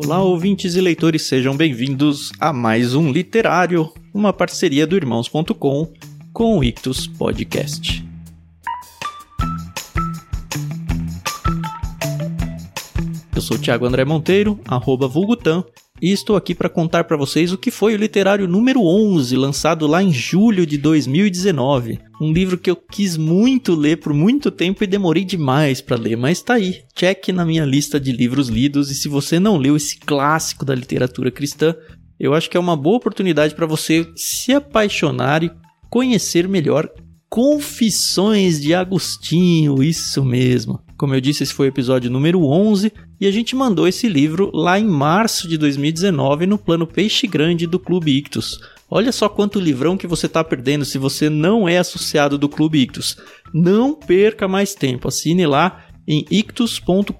Olá, ouvintes e leitores, sejam bem-vindos a mais um Literário, uma parceria do Irmãos.com com o Ictus Podcast. Eu sou o Thiago André Monteiro, arroba Vulgutan, e estou aqui para contar para vocês o que foi o literário número 11, lançado lá em julho de 2019. Um livro que eu quis muito ler por muito tempo e demorei demais para ler, mas tá aí. Check na minha lista de livros lidos e se você não leu esse clássico da literatura cristã, eu acho que é uma boa oportunidade para você se apaixonar e conhecer melhor Confissões de Agostinho, isso mesmo. Como eu disse, esse foi o episódio número 11 e a gente mandou esse livro lá em março de 2019 no plano Peixe Grande do Clube Ictus. Olha só quanto livrão que você está perdendo se você não é associado do Clube Ictus. Não perca mais tempo, assine lá em ictus.com.br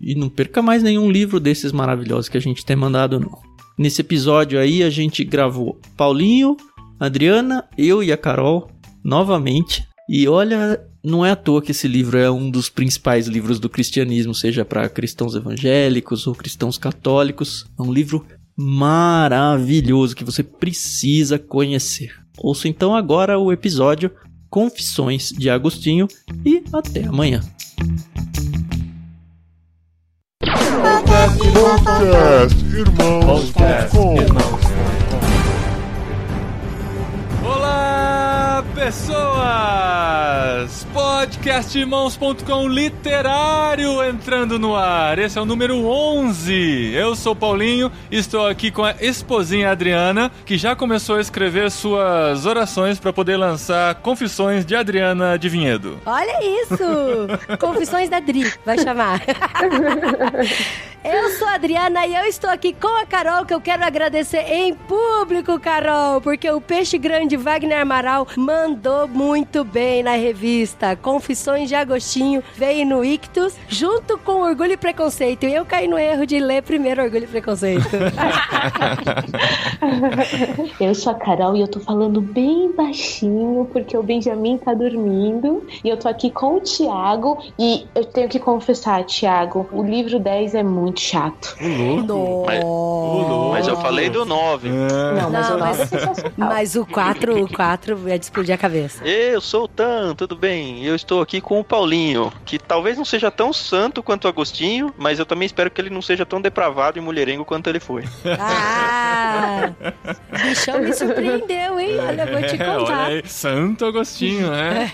e não perca mais nenhum livro desses maravilhosos que a gente tem mandado não. Nesse episódio aí a gente gravou Paulinho, Adriana, eu e a Carol novamente. E olha, não é à toa que esse livro é um dos principais livros do cristianismo, seja para cristãos evangélicos ou cristãos católicos. É um livro maravilhoso que você precisa conhecer. Ouça então agora o episódio Confissões de Agostinho e até amanhã. Podcast Olá, pessoas! Podcastirmãos.com literário entrando no ar. Esse é o número 11. Eu sou Paulinho, estou aqui com a esposinha Adriana, que já começou a escrever suas orações para poder lançar Confissões de Adriana de Vinhedo. Olha isso! Confissões da Dri, vai chamar. Eu sou a Adriana e eu estou aqui com a Carol, que eu quero agradecer em público, Carol, porque o peixe grande Wagner Amaral mandou muito bem na revista Confissões de Agostinho, veio no Ictus, junto com Orgulho e Preconceito. E eu caí no erro de ler primeiro Orgulho e Preconceito. eu sou a Carol e eu tô falando bem baixinho, porque o Benjamin tá dormindo. E eu tô aqui com o Tiago. E eu tenho que confessar, Tiago, o livro 10 é muito chato. louco. Mas, mas, eu falei do 9. É. Não, mas Não, o 9 mas, é Mas o 4, o 4 é de explodir a cabeça. Eu sou o Tan, tudo bem? Eu estou aqui com o Paulinho, que talvez não seja tão santo quanto o Agostinho, mas eu também espero que ele não seja tão depravado e mulherengo quanto ele foi. Ah! bichão me surpreendeu, hein? Olha, vou te contar. Aí, santo Agostinho, né?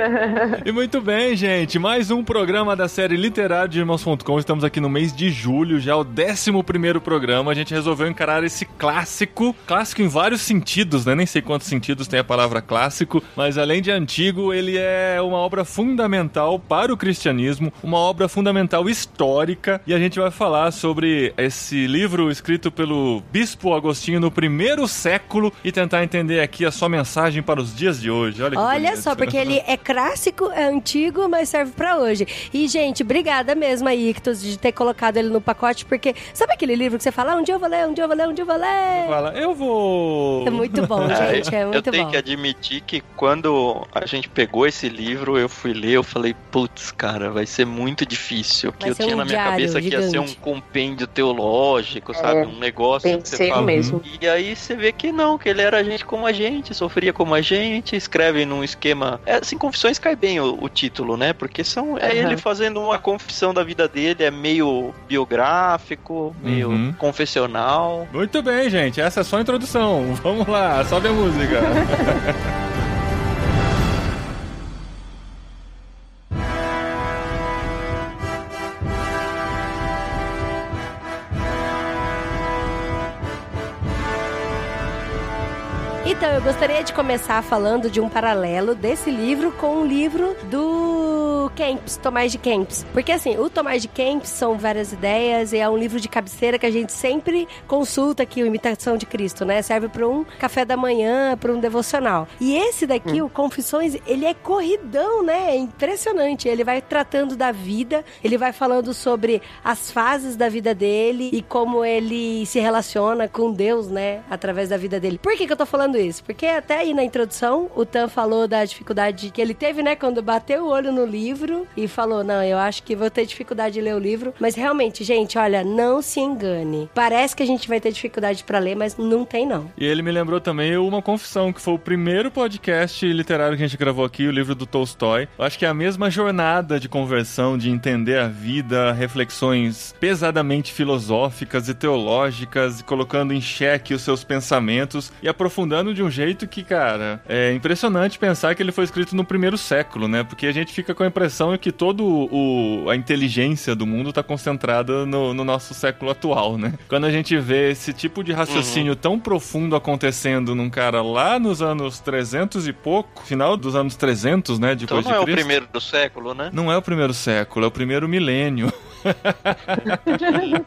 e muito bem, gente. Mais um programa da série Literário de Irmãos.com. Estamos aqui no mês de julho, já o 11 programa. A gente resolveu encarar esse clássico, clássico em vários sentidos, né? Nem sei quantos sentidos tem a palavra clássico, mas além de antigo, ele é uma obra fundamental para o cristianismo, uma obra fundamental histórica. E a gente vai falar sobre esse livro escrito pelo Bispo Agostinho no primeiro século e tentar entender aqui a sua mensagem para os dias de hoje. Olha, Olha só, porque ele é clássico, é antigo, mas serve para hoje. E, gente, obrigada mesmo aí, Ictus, de ter colocado ele no pacote, porque sabe aquele livro que você fala, ah, um dia eu vou ler, um dia eu vou ler, um dia eu vou ler? Fala, eu vou. É muito bom, é, gente, é muito bom. Eu tenho bom. que admitir que quando a gente pegou esse livro, eu fui ler, eu falei, putz, cara, vai ser muito difícil. Que eu tinha um na minha cabeça gigante. que ia ser um compêndio teológico, sabe? É, um negócio que você fala. mesmo. E aí você vê que não, que ele era gente como a gente, sofria como a gente, escreve num esquema. É, assim, confissões cai bem o, o título, né? Porque são é uhum. ele fazendo uma confissão da vida dele, é meio biográfico, meio uhum. confessional. Muito bem, gente. Essa é só a introdução. Vamos lá, sobe a música. Então, eu gostaria de começar falando de um paralelo desse livro com o livro do Kempis, Tomás de Kempis. Porque assim, o Tomás de Kempis são várias ideias e é um livro de cabeceira que a gente sempre consulta aqui, o Imitação de Cristo, né? Serve para um café da manhã, para um devocional. E esse daqui, hum. o Confissões, ele é corridão, né? É impressionante. Ele vai tratando da vida, ele vai falando sobre as fases da vida dele e como ele se relaciona com Deus, né? Através da vida dele. Por que, que eu tô falando isso, porque até aí na introdução o Tan falou da dificuldade que ele teve, né, quando bateu o olho no livro e falou: Não, eu acho que vou ter dificuldade de ler o livro. Mas realmente, gente, olha, não se engane. Parece que a gente vai ter dificuldade para ler, mas não tem, não. E ele me lembrou também uma confissão, que foi o primeiro podcast literário que a gente gravou aqui, o livro do Tolstói. Eu acho que é a mesma jornada de conversão, de entender a vida, reflexões pesadamente filosóficas e teológicas, colocando em xeque os seus pensamentos e aprofundando de um jeito que, cara, é impressionante pensar que ele foi escrito no primeiro século, né? Porque a gente fica com a impressão de que toda a inteligência do mundo está concentrada no, no, nosso século atual, né? Quando a gente vê esse tipo de raciocínio uhum. tão profundo acontecendo num cara lá nos anos 300 e pouco, final dos anos 300, né? Depois então não de é o primeiro do século, né? Não é o primeiro século, é o primeiro milênio.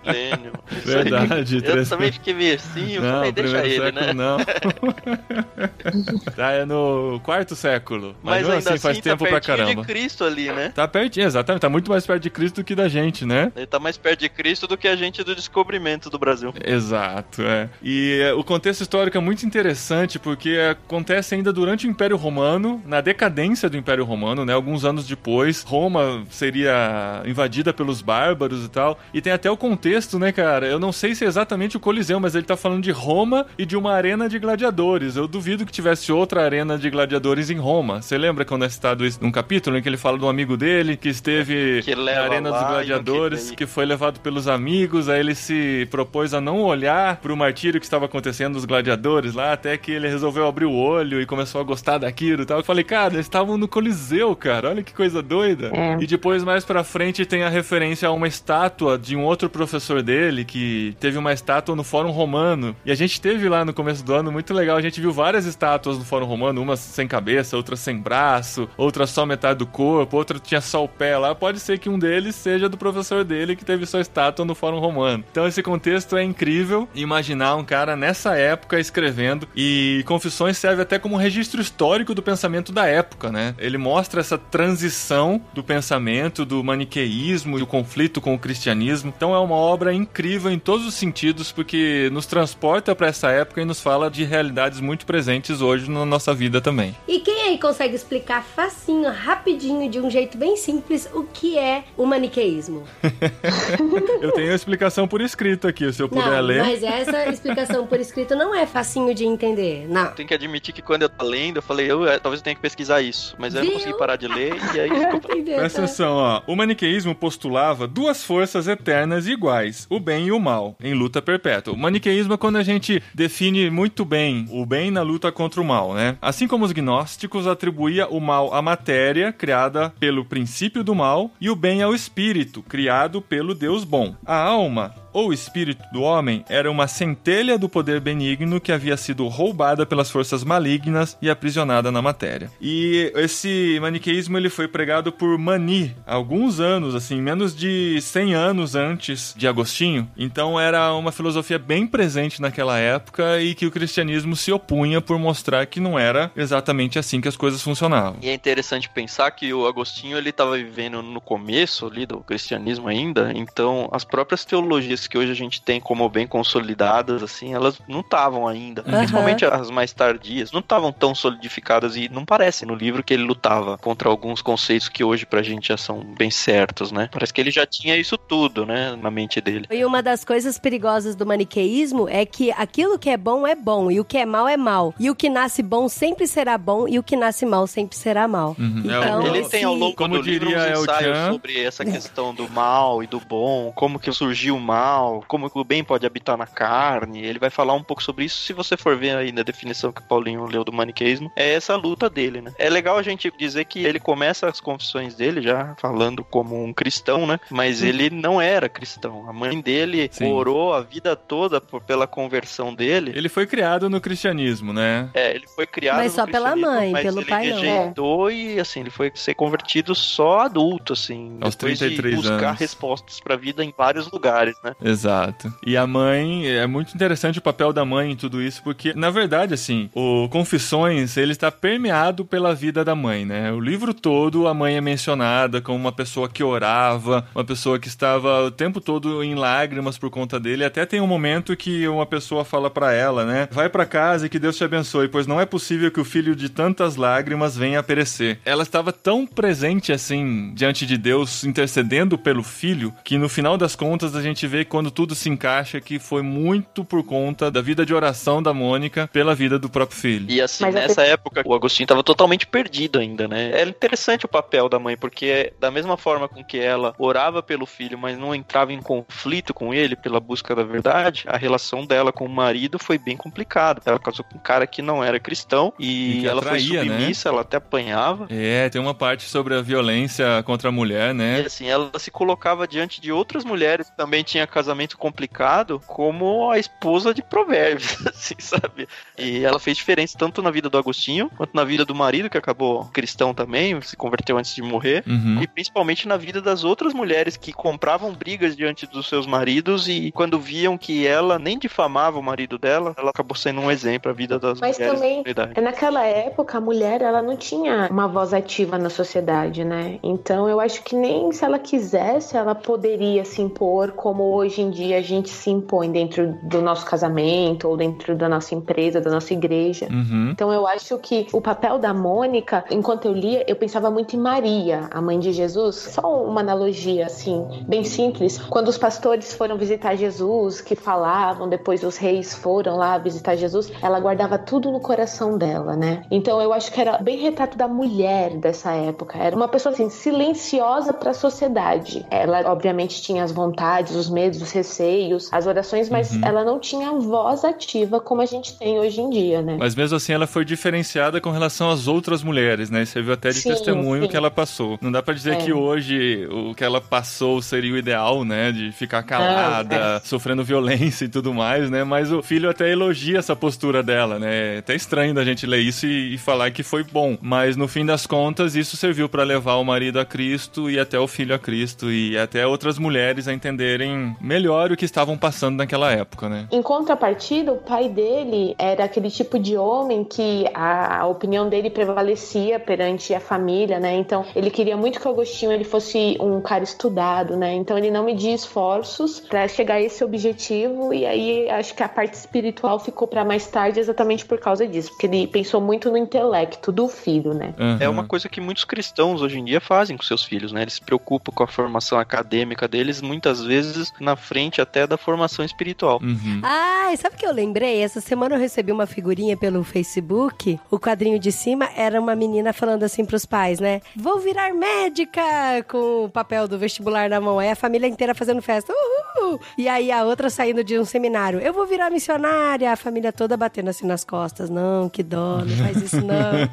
Milênio. Verdade. Eu três... também fiquei meio assim, eu não, falei, deixa ele, século, né? Não. tá, é no quarto século. Mas, mas assim, assim, faz tá tempo pra caramba. de Cristo ali, né? Tá pertinho, exatamente. Tá muito mais perto de Cristo do que da gente, né? Ele tá mais perto de Cristo do que a gente do descobrimento do Brasil. Exato, é. E é, o contexto histórico é muito interessante porque acontece ainda durante o Império Romano, na decadência do Império Romano, né? Alguns anos depois, Roma seria invadida pelos bárbaros e tal. E tem até o contexto, né, cara? Eu não sei se é exatamente o Coliseu, mas ele tá falando de Roma e de uma arena de gladiadores. Eu duvido que tivesse outra arena de gladiadores em Roma. Você lembra quando é citado isso num capítulo em que ele fala de um amigo dele que esteve que na arena dos gladiadores, que foi levado pelos amigos, aí ele se propôs a não olhar pro martírio que estava acontecendo dos gladiadores lá, até que ele resolveu abrir o olho e começou a gostar daquilo e tal. Eu falei, cara, eles estavam no Coliseu, cara. Olha que coisa doida. É. E depois, mais pra frente, tem a referência a uma estátua de um outro professor dele que teve uma estátua no Fórum Romano. E a gente teve lá no começo do ano, muito legal. A gente viu várias estátuas no Fórum Romano, umas sem cabeça, outras sem braço, outra só metade do corpo, outra tinha só o pé lá. Pode ser que um deles seja do professor dele que teve sua estátua no Fórum Romano. Então esse contexto é incrível. Imaginar um cara nessa época escrevendo e Confissões serve até como registro histórico do pensamento da época, né? Ele mostra essa transição do pensamento, do maniqueísmo, do conflito com o cristianismo. Então é uma obra incrível em todos os sentidos porque nos transporta para essa época e nos fala de realidades muito presentes hoje na nossa vida também. E quem aí consegue explicar facinho, rapidinho, de um jeito bem simples, o que é o maniqueísmo? eu tenho a explicação por escrito aqui, se eu puder não, ler. Mas essa explicação por escrito não é facinho de entender, não. Tem que admitir que quando eu tô lendo, eu falei, eu, é, talvez eu tenha que pesquisar isso, mas eu não consegui parar de ler e aí ficou... Presta atenção, ó. O maniqueísmo postulava duas forças eternas iguais, o bem e o mal, em luta perpétua. O maniqueísmo é quando a gente define muito bem o bem na luta contra o mal, né? Assim como os gnósticos atribuía o mal à matéria, criada pelo princípio do mal, e o bem ao espírito, criado pelo Deus bom. A alma ou espírito do homem era uma centelha do poder benigno que havia sido roubada pelas forças malignas e aprisionada na matéria. E esse maniqueísmo ele foi pregado por Mani alguns anos, assim, menos de 100 anos antes de Agostinho. Então era uma filosofia bem presente naquela época e que o cristianismo se opunha por mostrar que não era exatamente assim que as coisas funcionavam. E é interessante pensar que o Agostinho ele estava vivendo no começo ali do cristianismo ainda, então as próprias teologias que hoje a gente tem como bem consolidadas, assim, elas não estavam ainda. Uhum. Principalmente as mais tardias, não estavam tão solidificadas e não parece no livro que ele lutava contra alguns conceitos que hoje pra gente já são bem certos, né? Parece que ele já tinha isso tudo, né, na mente dele. E uma das coisas perigosas do maniqueísmo é que aquilo que é bom é bom e o que é mal é mal. E o que nasce bom sempre será bom e o que nasce mal sempre será mal. Uhum. Então, ele esse... tem ao longo como do livro uns ensaios sobre essa questão do mal e do bom, como que surgiu o mal mal, como o bem pode habitar na carne. Ele vai falar um pouco sobre isso. Se você for ver aí na definição que o Paulinho leu do maniqueísmo, é essa luta dele, né? É legal a gente dizer que ele começa as confissões dele já falando como um cristão, né? Mas Sim. ele não era cristão. A mãe dele Sim. orou a vida toda por, pela conversão dele. Ele foi criado no cristianismo, né? É, ele foi criado mas só pela mãe, mas pelo ele pai rejeitou não. e assim, ele foi ser convertido só adulto, assim, aos depois 33 de buscar anos. respostas para a vida em vários lugares, né? Exato. E a mãe, é muito interessante o papel da mãe em tudo isso, porque, na verdade, assim, o Confissões, ele está permeado pela vida da mãe, né? O livro todo, a mãe é mencionada como uma pessoa que orava, uma pessoa que estava o tempo todo em lágrimas por conta dele. Até tem um momento que uma pessoa fala para ela, né? Vai para casa e que Deus te abençoe, pois não é possível que o filho de tantas lágrimas venha a perecer. Ela estava tão presente assim diante de Deus, intercedendo pelo filho, que no final das contas a gente vê quando tudo se encaixa que foi muito por conta da vida de oração da Mônica pela vida do próprio filho. E assim, Mas nessa época, o Agostinho estava totalmente perdido ainda, né? É interessante o papel da mãe, porque da mesma forma com que ela orava pelo filho, mas não entrava em conflito com ele pela busca da verdade, a relação dela com o marido foi bem complicada. Ela casou com um cara que não era cristão e, E ela atraía, foi né? submissa, ela até apanhava. É, tem uma parte sobre a violência contra a mulher, E né? assim, ela se colocava diante de outras mulheres que também tinha casamento complicado, como a esposa de provérbios, assim, sabe? E ela fez diferença tanto na vida do Agostinho, quanto na vida do marido, que acabou cristão também, se converteu antes de morrer. Uhum. E principalmente na vida das outras mulheres que compravam brigas diante dos seus maridos e quando viam que ela nem difamava o marido dela, ela acabou sendo um exemplo a vida das Mas mulheres também- da. É, Naquela época, a mulher ela não tinha uma voz ativa na sociedade, né? Então eu acho que nem se ela quisesse, ela poderia se impor como hoje em dia a gente se impõe dentro do nosso casamento ou dentro da nossa empresa, da nossa igreja. Uhum. Então eu acho que o papel da Mônica, enquanto eu lia, eu pensava muito em Maria, a mãe de Jesus. Só uma analogia assim, bem simples. Quando os pastores foram visitar Jesus, que falavam, depois os reis foram lá visitar Jesus, ela guardava tudo no coração dela, né? Então eu acho que era bem retrato da mulher dessa época. Era uma pessoa assim silenciosa para a sociedade. Ela obviamente tinha as vontades, os medos, os receios, as orações, mas ela não tinha voz ativa como a gente tem hoje em dia, né? Mas mesmo assim ela foi diferenciada com relação às outras mulheres, né? Você viu até de Sim, testemunho sim. que ela passou. Não dá pra dizer É. que hoje o que ela passou seria o ideal, né? De ficar calada, Ah, sofrendo violência e tudo mais, né? Mas o filho até elogia essa postura dela, né? É até estranho da gente ler isso e, e falar que foi bom. Mas no fim das contas, isso serviu pra levar o marido a Cristo e até o filho a Cristo e até outras mulheres a entenderem melhor o que estavam passando naquela época, né? Em contrapartida, o pai dele era aquele tipo de homem que a, opinião dele prevalecia perante a família, né? Então, ele queria muito que o Agostinho ele fosse um cara estudado, né? Então, ele não media esforços para chegar a esse objetivo e aí acho que a parte espiritual ficou para mais tarde exatamente por causa disso, porque ele pensou muito no intelecto do filho, né? É Uhum. uma coisa que muitos cristãos hoje em dia fazem com seus filhos, né? Eles se preocupam com a formação acadêmica deles, muitas vezes na frente até da formação espiritual. Uhum. Ai, sabe o que eu lembrei? Essa semana eu recebi uma figurinha pelo Facebook. O quadrinho de cima era uma menina falando assim pros pais, né? Vou virar médica com o papel do vestibular na mão. Aí a família inteira fazendo festa. Uhul! E aí a outra saindo de um seminário. Eu vou virar missionária. A família toda batendo assim nas costas. Não, que dó, não faz isso não.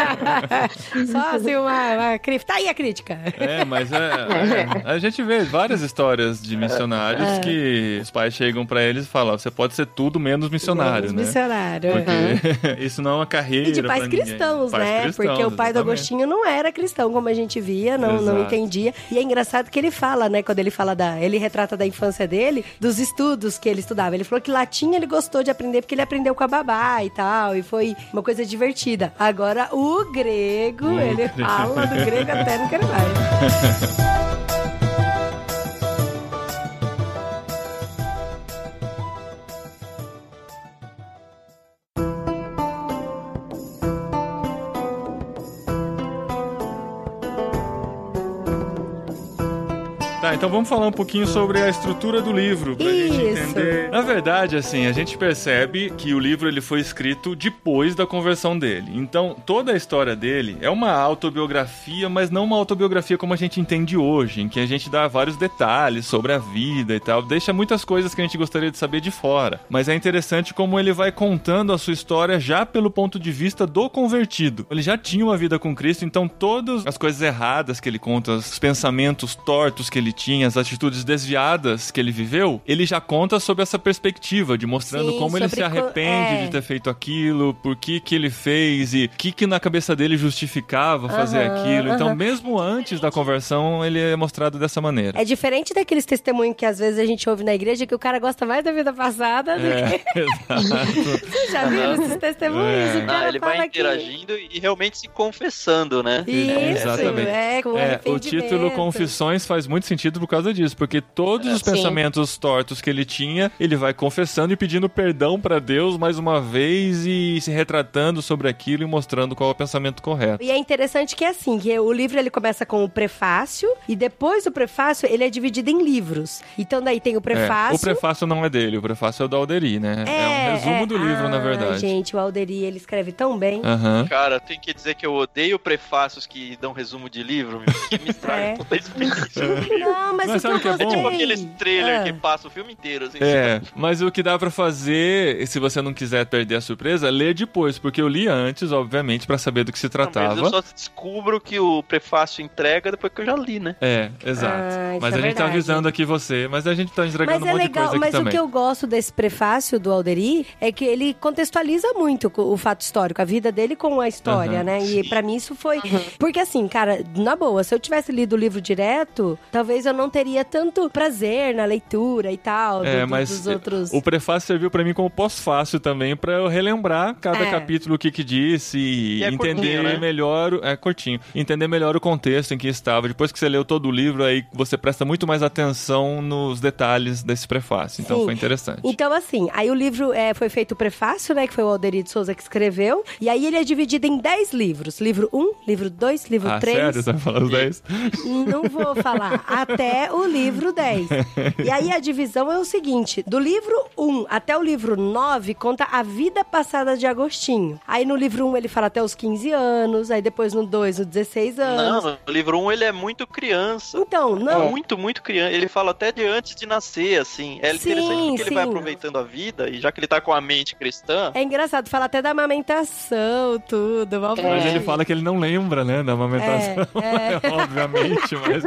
Só assim uma, uma crítica. Tá aí a crítica. É, mas é, é, a gente vê várias histórias de missionários É. que os pais chegam pra eles e falam: você pode ser tudo menos missionário, né? Missionário. Porque isso não é uma carreira. E de pais cristãos, Pais né? cristãos, Porque o pai do. Agostinho não era cristão, como a gente via, não, não entendia. E é engraçado que ele fala, né? Quando ele fala da. Ele retrata da infância dele, dos estudos que ele estudava. Ele falou que latim ele gostou de aprender porque ele aprendeu com a babá e tal. E foi uma coisa divertida. Agora, o grego, O ele grego. fala do grego até não quero mais. Tá, então vamos falar um pouquinho sobre a estrutura do livro, pra gente Isso. entender. Na verdade, assim, a gente percebe que o livro ele foi escrito depois da conversão dele. Então, toda a história dele é uma autobiografia, mas não uma autobiografia como a gente entende hoje, em que a gente dá vários detalhes sobre a vida e tal, deixa muitas coisas que a gente gostaria de saber de fora. Mas é interessante como ele vai contando a sua história já pelo ponto de vista do convertido. Ele já tinha uma vida com Cristo, então todas as coisas erradas que ele conta, os pensamentos tortos que ele tinha, as atitudes desviadas que ele viveu, ele já conta sobre essa perspectiva, de mostrando Sim, como ele se sobre co- arrepende é. de ter feito aquilo, por que que ele fez e o que que na cabeça dele justificava fazer Aham, aquilo. Então, mesmo antes da conversão, ele é mostrado dessa maneira. É diferente daqueles testemunhos que às vezes a gente ouve na igreja que o cara gosta mais da vida passada do É, que. exato. Já viu esses testemunhos? É. O cara Ah, ele fala vai que- interagindo e realmente se confessando, né? Isso, Exatamente. é, com É, o título Confissões faz muito sentido por causa disso, porque todos os Sim. pensamentos tortos que ele tinha, ele vai confessando e pedindo perdão pra Deus mais uma vez e se retratando sobre aquilo e mostrando qual é o pensamento correto. E é interessante que é assim, que o livro ele começa com o prefácio e depois do prefácio ele é dividido em livros. Então daí tem o É, prefácio. o prefácio não é dele, o prefácio é do Alderi, né? É, um resumo é. do livro, na Ah, verdade. Gente, o Alderi ele escreve tão bem. Aham. Cara, tem que dizer que eu odeio prefácios que dão resumo de livro, meu, que me estragam É. toda a experiência. Não, mas, Mas o sabe o que é bom? É tipo aqueles trailer Ah. que passa o filme inteiro, assim. É, mas o que dá pra fazer, se você não quiser perder a surpresa, é ler depois, porque eu li antes, obviamente, pra saber do que se Não, mas tratava. eu só descubro que o prefácio entrega depois que eu já li, né? É, exato. Ah, mas é a gente tá verdade. avisando aqui você, mas a gente tá entregando Mas um é monte de legal, coisa aqui mas o também. que eu gosto desse prefácio do Alderi é que ele contextualiza muito o fato histórico, a vida dele com a história, Aham, né? E pra mim isso foi. Porque assim, cara, na boa, se eu tivesse lido o livro direto, talvez eu não teria tanto prazer na leitura e tal, É, do- mas dos outros. o prefácio serviu pra mim como pós-fácil também, pra eu relembrar cada É. capítulo o que que disse e, E é entender curtinho, né? melhor, é curtinho, entender melhor o contexto em que estava. Depois que você leu todo o livro, aí você presta muito mais atenção nos detalhes desse prefácio. Então Sim. foi interessante. Então, assim, aí o livro é, foi feito o prefácio, né? Que foi o Alderi de Souza que escreveu. E aí ele é dividido em 10 livros. Livro 1, livro 2, livro ah, 3. sério? Você vai falar os 10? Não vou falar. Até o livro 10. E aí a divisão é o seguinte: do livro 1 até o livro 9 conta a vida passada de Agostinho. Aí no livro 1 ele fala até os 15 anos, aí depois no 2, os 16 anos. Não, no livro 1 ele é muito criança. Então, não. Muito, muito criança. Ele fala até de antes de nascer, assim. É Sim, interessante porque ele vai sim. aproveitando a vida, e já que ele tá com a mente cristã, É engraçado, fala até da amamentação, tudo. mal Mas bonitinho. ele fala que ele não lembra, né, da amamentação. É, Obviamente, mas,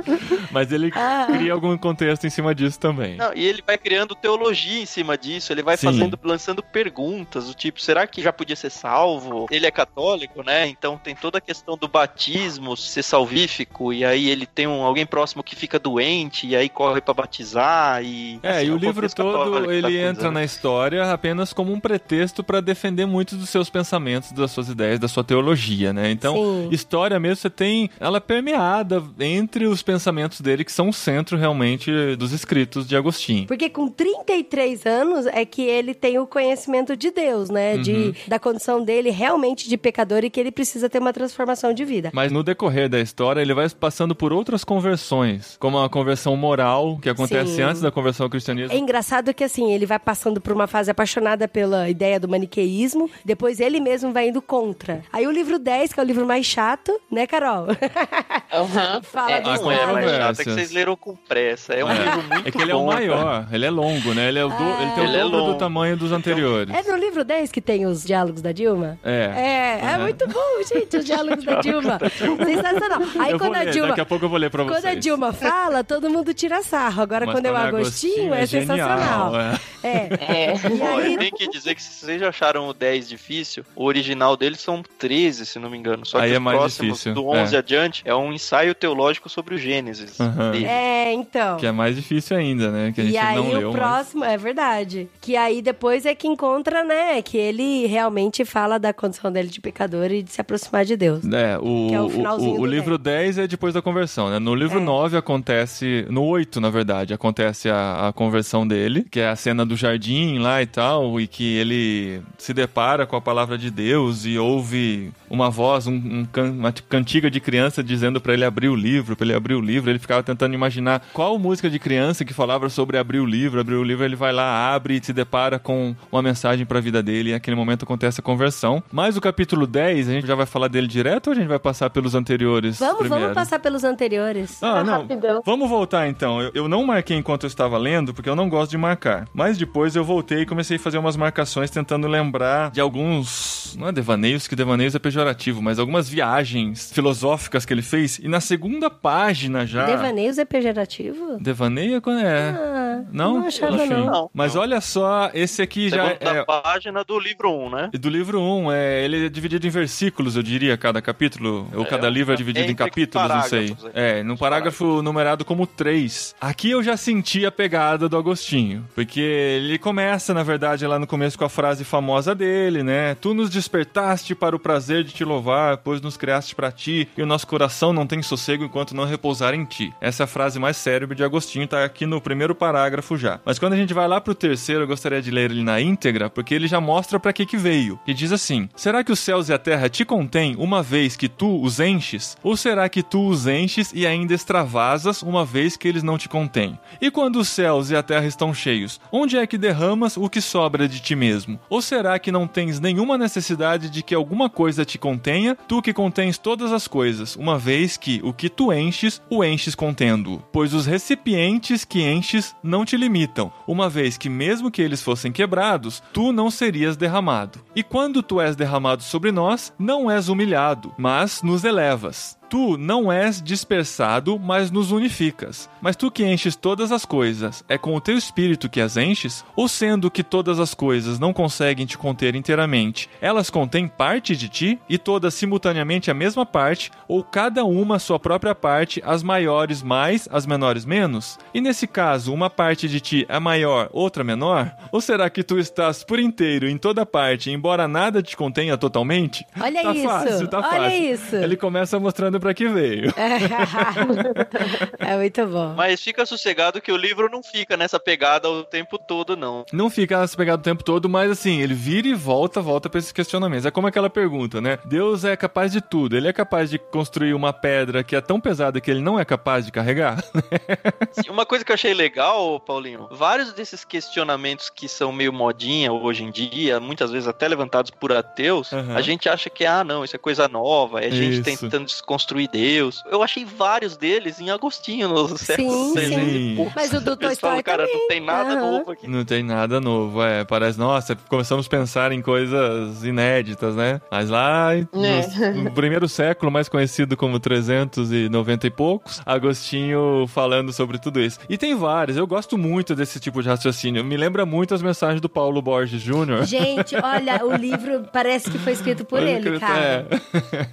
mas ele Ah. cria algum contexto em cima disso também. Não, e ele vai criando teologia em cima disso, ele vai Sim. fazendo, lançando perguntas, do tipo, será que já podia ser salvo? Ele é católico, né? Então tem toda a questão do batismo ser salvífico, e aí ele tem um, alguém próximo que fica doente, e aí corre pra batizar, e... É, assim, e o um livro todo ele coisa, entra né? na história apenas como um pretexto pra defender muitos dos seus pensamentos, das suas ideias, da sua teologia, né? Então, Sim. história mesmo você tem ela é permeada entre os pensamentos dele que são o centro realmente dos escritos de Agostinho. Porque com 33 anos é que ele tem o conhecimento de Deus, né? Uhum. De, da condição dele realmente de pecador e que ele precisa ter uma transformação de vida. Mas no decorrer da história, ele vai passando por outras conversões, como a conversão moral, que acontece Sim. antes da conversão ao cristianismo. É engraçado que assim, ele vai passando por uma fase apaixonada pela ideia do maniqueísmo, depois ele mesmo vai indo contra. Aí o livro 10, que é o livro mais chato, né, Carol? Aham. Fala É, dos é mais é que vocês leram com pressa. É um livro muito É que ele é o bom, cara. maior, ele é longo, né? Ele, é o do- ele tem Ele é o dobro do longo. tamanho dos anteriores. É no livro 10 que tem os diálogos da Dilma? É. É, é Uhum. muito bom, gente, os diálogos da Dilma. Sensacional. Aí eu vou quando a Dilma. daqui a pouco eu vou ler pra Quando vocês. a Dilma fala, todo mundo tira sarro. Agora, Mas quando é o Agostinho, é, genial, sensacional. é. É. É. Ó, aí, eu tenho que dizer que se vocês já acharam o 10 difícil, o original dele são 13, se não me engano. Só Aí que é os mais próximos, difícil, do 11 é. adiante, é um ensaio teológico sobre o Gênesis. Aham. Dele. é, então. Que é mais difícil ainda, né? Que a gente E aí não leu. o mas- próximo, é verdade. Que aí depois é que encontra, né? Que ele realmente fala da condição dele de pecador e de se aproximar de Deus. É, o, é o o, o, livro 10 é depois da conversão, né? No livro É. 9 acontece, no 8, na verdade, acontece a, a conversão dele, que é a cena do jardim lá e tal, e que ele se depara com a palavra de Deus e ouve uma voz, um, um can- uma cantiga de criança dizendo pra ele abrir o livro, pra ele abrir o livro. Ele ficava tentando imaginar qual música de criança que falava sobre abrir o livro, abrir o livro, ele vai lá, abre e se depara com uma mensagem pra vida dele, e naquele momento acontece a conversão. Mas o capítulo 10, a gente já vai falar dele direto ou a gente vai passar pelos anteriores Vamos, primeiro? vamos passar pelos anteriores. Ah, não. Rapidão. Vamos voltar então. Eu, eu não marquei enquanto eu estava lendo, porque eu não gosto de marcar. Mas depois eu voltei e comecei a fazer umas marcações tentando lembrar de alguns. Não é devaneios, que devaneios é pejorativo, mas algumas viagens filosóficas que ele fez. E na segunda página já. Devaneios Devaneios é pejorativo? Devaneio é quando é. Ah, Não? Não achava, não. Não. Mas olha só, esse aqui já Segunda é. página do livro 1, né? Do livro 1, é, ele é dividido em versículos, eu diria, cada capítulo. Ou É, cada livro é dividido em capítulos, não sei. parágrafos, É, no parágrafo numerado como 3. Aqui eu já senti a pegada do Agostinho. Porque ele começa, na verdade, lá no começo com a frase famosa dele, né? Tu nos despertaste para o prazer de te louvar, pois nos criaste para ti, e o nosso coração não tem sossego enquanto não repousar em ti. Essa é a frase mais célebre de Agostinho, tá aqui no primeiro parágrafo já. Mas quando a gente vai lá pro terceiro, eu gostaria de ler ele na íntegra, porque ele já mostra para que que veio. Que diz assim: Será que os céus e a terra te contêm uma vez que tu os enches? Ou será que tu os enches e ainda extravasas uma vez que eles não te contêm? E quando os céus e a terra estão cheios, onde é que derramas o que sobra de ti mesmo? Ou será que não tens nenhuma necessidade de que alguma coisa te contenha, tu que contens todas as coisas, uma vez que o que tu enches, o enches contendo? Pois os recipientes que enches não te limitam, uma vez que mesmo que eles fossem quebrados, tu não serias derramado. E quando tu és derramado sobre nós, não és humilhado, mas nos elevas. Tu não és dispersado, mas nos unificas. Mas tu que enches todas as coisas, é com o teu espírito que as enches? Ou sendo que todas as coisas não conseguem te conter inteiramente, elas contêm parte de ti e todas simultaneamente a mesma parte, ou cada uma sua própria parte, as maiores mais, as menores menos? E nesse caso, uma parte de ti é maior, outra menor? Ou será que tu estás por inteiro em toda parte, embora nada te contenha totalmente? Olha tá isso, fácil, tá olha fácil. isso. Ele começa mostrando pra que veio. é muito bom. Mas fica sossegado que o livro não fica nessa pegada o tempo todo, não. Não fica nessa pegada o tempo todo, mas assim, ele vira e volta, volta pra esses questionamentos. É como aquela pergunta, né? Deus é capaz de tudo. Ele é capaz de construir uma pedra que é tão pesada que ele não é capaz de carregar? Sim, Uma coisa que eu achei legal, Paulinho, vários desses questionamentos que são meio modinha hoje em dia, muitas vezes até levantados por ateus, Aham. a gente acha que, ah, não, isso é coisa nova, é gente Isso. tentando desconstruir Deus. Eu achei vários deles em Agostinho, no século Sim, sim. e pouco. Mas o do Toy falam, Story cara, também. não tem nada Aham. novo aqui. Não tem nada novo, é. Parece, nossa, começamos a pensar em coisas inéditas, né? Mas lá É. no, no primeiro século, mais conhecido como 390 e poucos, Agostinho falando sobre tudo isso. E tem vários, eu gosto muito desse tipo de raciocínio. Me lembra muito as mensagens do Paulo Borges Jr. Gente, olha, o livro parece que foi escrito por Pode ele, cara.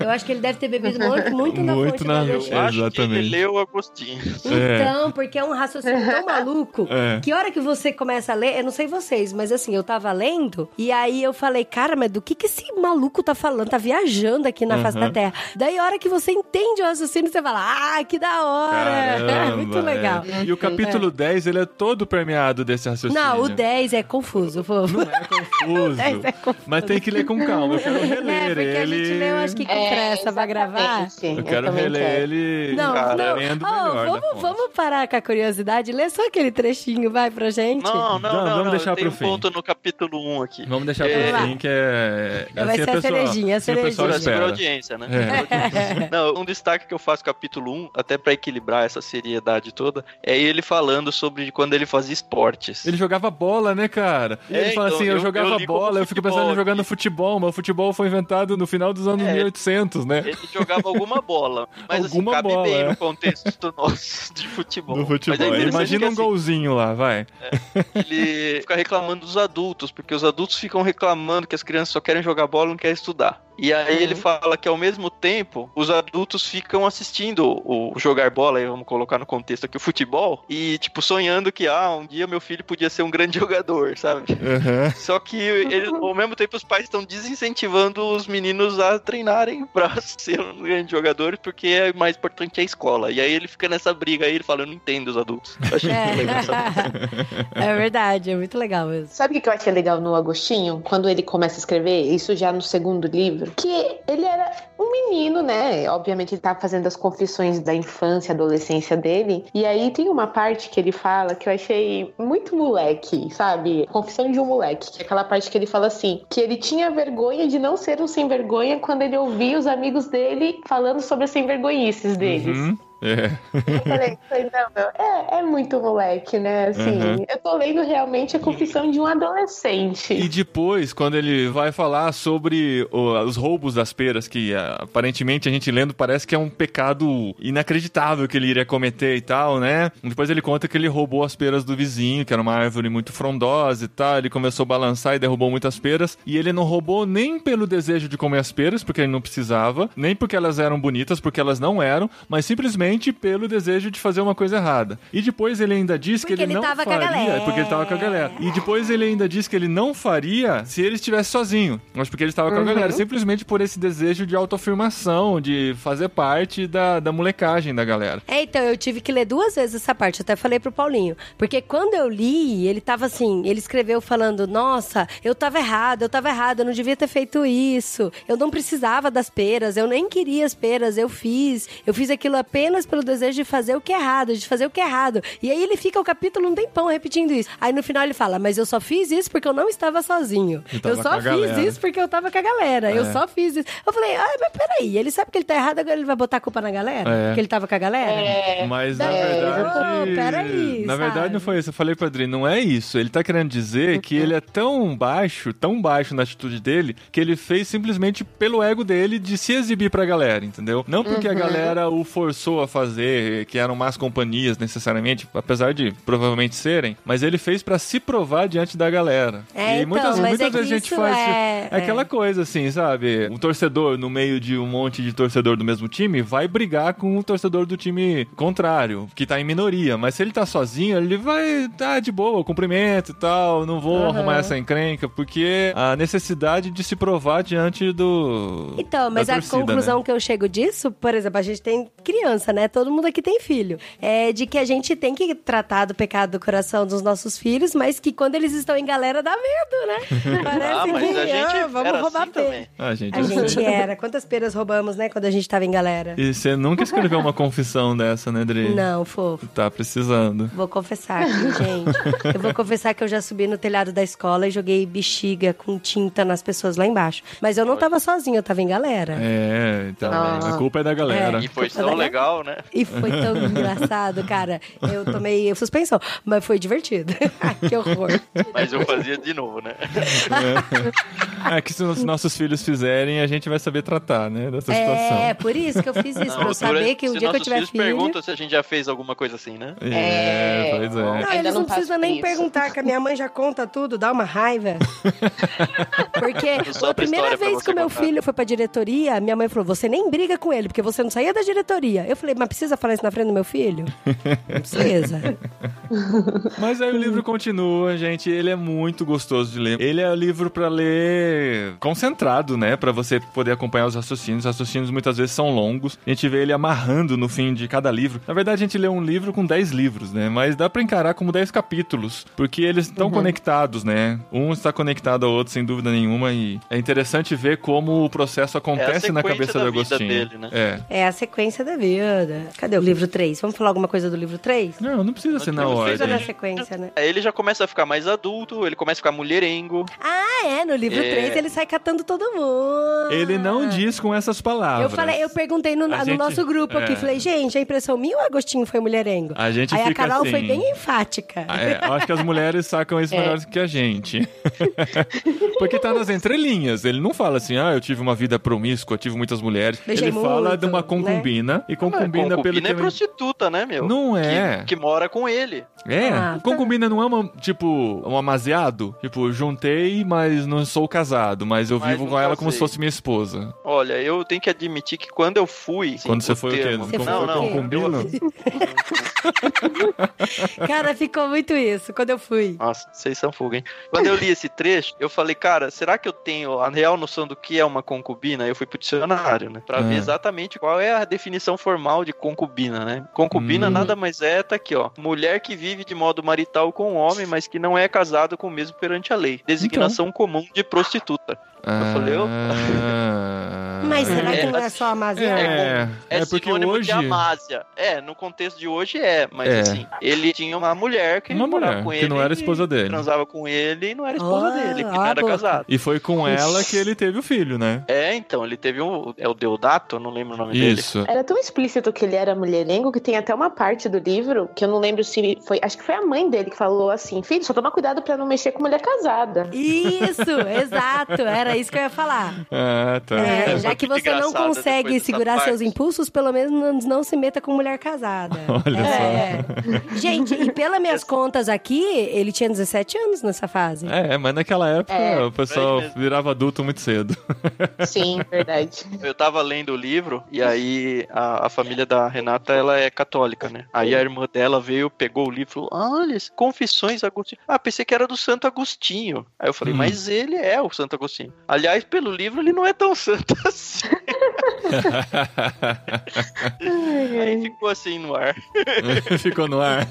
é. Eu acho que ele deve ter bebido muito, muito na Muito fonte na- do Eu Agostinho. acho que Exatamente. ele leu Agostinho. É. Então, porque é um raciocínio tão maluco É. que hora que você começa a ler, eu não sei vocês, mas assim, eu tava lendo e aí eu falei, cara, mas do que que esse maluco tá falando? Tá viajando aqui na face Aham. da Terra. Daí a hora que você entende o raciocínio, você fala, ah, que da hora! Caramba, Muito legal. é. E o capítulo 10, ele é todo permeado desse raciocínio. Não, o 10 é confuso, fofo. Não é confuso. 10 é confuso. Mas tem que ler com calma. Eu quero reler É, porque ele. a gente leu, acho que com É, pressa pra gravar. Exatamente. Eu quero também reler quero. ele Não, Cara, não. lendo vamos, vamos parar com a curiosidade. Lê só aquele trechinho, vai, pra gente. Não, não, Não, não, vamos não, deixar tem pro um fim. ponto no capítulo 1 aqui. Vamos deixar É. pro fim, que é. Vai assim ser a pessoa- cerejinha, a assim segura a audiência, né? É. Não, um destaque que eu faço no capítulo 1, até pra equilibrar essa seriedade toda, é ele falando sobre quando ele fazia esportes. Ele jogava bola, né, cara? É, ele fala então, assim: eu, eu- jogava eu bola, eu fico pensando em futebol jogando aqui. futebol, mas o futebol foi inventado no final dos anos É. 1800, né? Ele jogava alguma bola, mas Alguma assim, cabe bola, bem é. no contexto nosso de futebol. É futebol. interessante Imagina um assim, golzinho lá, vai. Ele fica reclamando dos adultos, porque os adultos ficam reclamando que as crianças só querem jogar bola e não querem estudar. E aí Uhum. ele fala que ao mesmo tempo, os adultos ficam assistindo o jogar bola, aí vamos colocar no contexto aqui o futebol, e tipo, sonhando que, ah, um dia meu filho podia ser um grande jogador, sabe? Aham. Só que ele, ao mesmo tempo os pais estão desincentivando os meninos a treinarem pra ser um grande jogador, porque é mais importante a escola. E aí ele fica nessa briga aí, ele fala, eu não entendo os adultos. Eu achei muito legal essa É verdade, é muito legal mesmo. Sabe o que que eu achei legal no Agostinho? Quando ele começa a escrever, isso já no segundo livro, que ele era um menino, né? Obviamente ele tá fazendo as confissões da infância, adolescência dele. E aí tem uma parte que ele fala que eu achei muito moleque, sabe? Confissão de um moleque, que é aquela parte que ele fala assim, que ele tinha vergonha de não ser um sem vergonha quando ele ouvia os amigos dele falando sobre as sem vergonhices deles. Uhum. É. Eu falei, falei, não, meu, é, é muito moleque, né? Assim, Uhum. eu tô lendo realmente a confissão de um adolescente. E depois, quando ele vai falar sobre os roubos das peras, que ah, aparentemente a gente lendo parece que é um pecado inacreditável que ele iria cometer e tal, né? Depois ele conta que ele roubou as peras do vizinho, que era uma árvore muito frondosa e tal. Ele começou a balançar e derrubou muitas peras. E ele não roubou nem pelo desejo de comer as peras, porque ele não precisava, nem porque elas eram bonitas, porque elas não eram, mas simplesmente pelo desejo de fazer uma coisa errada. E depois ele ainda diz Porque que ele, ele não tava com a faria, porque ele tava com a galera. E depois ele ainda diz que ele não faria se ele estivesse sozinho. Mas porque ele estava com a galera. Simplesmente por esse desejo de autoafirmação, de fazer parte da, da molecagem da galera. É, então, eu tive que ler duas vezes essa parte, eu até falei pro Paulinho. Porque quando eu li, ele tava assim, ele escreveu falando, nossa, eu tava errado, eu tava errado, eu não devia ter feito isso. Eu não precisava das peras, eu nem queria as peras, eu fiz. Eu fiz aquilo apenas pelo desejo de fazer o que é errado, de fazer o que é errado. E aí ele fica o capítulo um tempão repetindo isso. Aí no final ele fala, mas eu só fiz isso porque eu não estava sozinho. Eu Eu só fiz galera. isso porque eu tava com a galera. Eu É. só fiz isso. Eu falei, ah, mas peraí, ele sabe que ele tá errado, agora ele vai botar a culpa na galera? É. Porque ele tava com a galera? É, Mas na É, verdade. ô, peraí, na sabe? verdade, não foi isso. Eu falei pro Adri, não é isso. Ele tá querendo dizer que ele é tão baixo, tão baixo na atitude dele, que ele fez simplesmente pelo ego dele de se exibir pra galera, entendeu? Não porque a galera o forçou a fazer, que eram más companhias necessariamente, apesar de provavelmente serem, mas ele fez pra se provar diante da galera. É, e então, muitas, muitas é vezes a gente faz. é- é aquela é. coisa assim, sabe? Um torcedor no meio de um monte de torcedor do mesmo time vai brigar com o torcedor do time contrário, que tá em minoria. Mas se ele tá sozinho, ele vai tá de boa, cumprimento e tal, não vou arrumar essa encrenca, porque a necessidade de se provar diante do. Então, mas a torcida, conclusão né? que eu chego disso, por exemplo, a gente tem criança, né? Todo mundo aqui tem filho. É de que a gente tem que tratar do pecado do coração dos nossos filhos, mas que quando eles estão em galera dá medo, né? Parece Ah, mas que a gente ah, vamos era roubar assim pera. Ah, gente, A gente era. Quantas peras roubamos, né? Quando a gente tava em galera. E você nunca escreveu uma confissão dessa, né, Dri? Não, fofo. Tá precisando. Vou confessar aqui, gente. Eu vou confessar que eu já subi no telhado da escola e joguei bexiga com tinta nas pessoas lá embaixo. Mas eu não tava sozinha, eu tava em galera. É, então, Ah. a culpa é da galera. E foi tão da legal, né? E foi tão engraçado, cara. Eu tomei suspensão, mas foi divertido. que horror. Mas eu fazia de novo, né? É que se os nossos filhos fizerem, a gente vai saber tratar, né, dessa situação. É, por isso que eu fiz isso, pra eu Não, saber que o se dia que eu tiver filhos filho. perguntam se a gente já fez alguma coisa assim, né? É, É. pois é. Não, eles não, não precisam nem isso. perguntar, que a minha mãe já conta tudo, dá uma raiva. Porque a primeira vez que o meu contar. filho foi pra diretoria, minha mãe falou: você nem briga com ele, porque você não saía da diretoria. Eu falei, mas precisa falar isso na frente do meu filho? Não precisa. Mas aí o livro continua, gente. Ele é muito gostoso de ler. Ele é o livro pra ler concentrado, né? Pra você poder acompanhar os raciocínios. Os raciocínios muitas vezes são longos. A gente vê ele amarrando no fim de cada livro. Na verdade, a gente lê um livro com 10 livros, né? Mas dá pra encarar como 10 capítulos, porque eles estão conectados, né? Um está conectado ao outro, sem dúvida nenhuma. E é interessante ver como o processo acontece na sequência cabeça da do vida Agostinho. dele, né? É. É a sequência da vida. Cadê o livro 3? Vamos falar alguma coisa do livro 3? Não, não precisa ser na Precisa ordem. da sequência, né? Aí ele já começa a ficar mais adulto, ele começa a ficar mulherengo. Ah, é. No livro É. 3 ele sai catando todo mundo. Ele não diz com essas palavras. Eu falei, eu perguntei no, no gente- nosso grupo aqui, é. falei, gente, a impressão minha ou o Agostinho foi mulherengo? A gente Aí a Carol assim- foi bem enfática. Ah, é, eu acho que as mulheres sacam isso melhor do que a gente. Porque tá nas entrelinhas. Ele não fala assim, ah, eu tive uma vida promíscua, eu tive muitas mulheres. Beijei ele fala muito, de uma né? concubina. E concubina, Concubina pelo que é prostituta, né, meu? Não Que- é. Que, mora com ele. É, Ah, tá. concubina não é uma, tipo, um amaziado. Tipo, juntei, mas não sou casado. Mas eu Mas vivo com ela como se fosse minha esposa. Olha, eu tenho que admitir que quando eu fui. sim, Quando você foi o quê? termo- Você não, não. concubino? Cara, ficou muito isso quando eu fui. Nossa, vocês são fuga, hein? Quando eu li esse trecho, eu falei, cara, será que eu tenho a real noção do que é uma concubina? Eu fui pro dicionário, né? Pra Ah. ver exatamente qual é a definição formal de concubina, né? Concubina Hum. nada mais é, tá aqui, ó. Mulher que vive de modo marital com o homem, mas que não é casado com o mesmo perante a lei. Designação comum de prostituta. Eu falei, opa. Ah. mas será que É, não é só amaziado? É, É, é porque sinônimo hoje. de amásia. É, no contexto de hoje é, mas É. assim, ele tinha uma mulher que Uma mulher, com que ele. não era esposa dele. Transava com ele e não era esposa Ah, dele, que não a era boca. casado. E foi com ela que ele teve o filho, né? É, então, ele teve um. É o Deodato, eu não lembro o nome dele. Isso. Era tão explícito que ele era mulherengo que tem até uma parte do livro que eu não lembro se foi. Acho que foi a mãe dele que falou assim: Filho, só toma cuidado pra não mexer com mulher casada. Isso, exato. Era isso que eu ia falar. Ah, tá. É, É, já que você não consegue segurar parte. seus impulsos, pelo menos não, não se meta com mulher casada. Olha é. Gente, e pelas minhas contas aqui, ele tinha 17 anos nessa fase. É, mas naquela época É, o pessoal virava adulto muito cedo. Sim, verdade. Eu tava lendo o livro e aí a, a família da Renata, ela é católica, né? Aí a irmã dela veio, pegou o livro e falou, olha, Confissões Agostinho. Ah, pensei que era do Santo Agostinho. Aí eu falei, Hum. mas ele é o Santo Agostinho. Aliás, pelo livro ele não é tão santo assim. aí ficou assim no ar. Ficou no ar.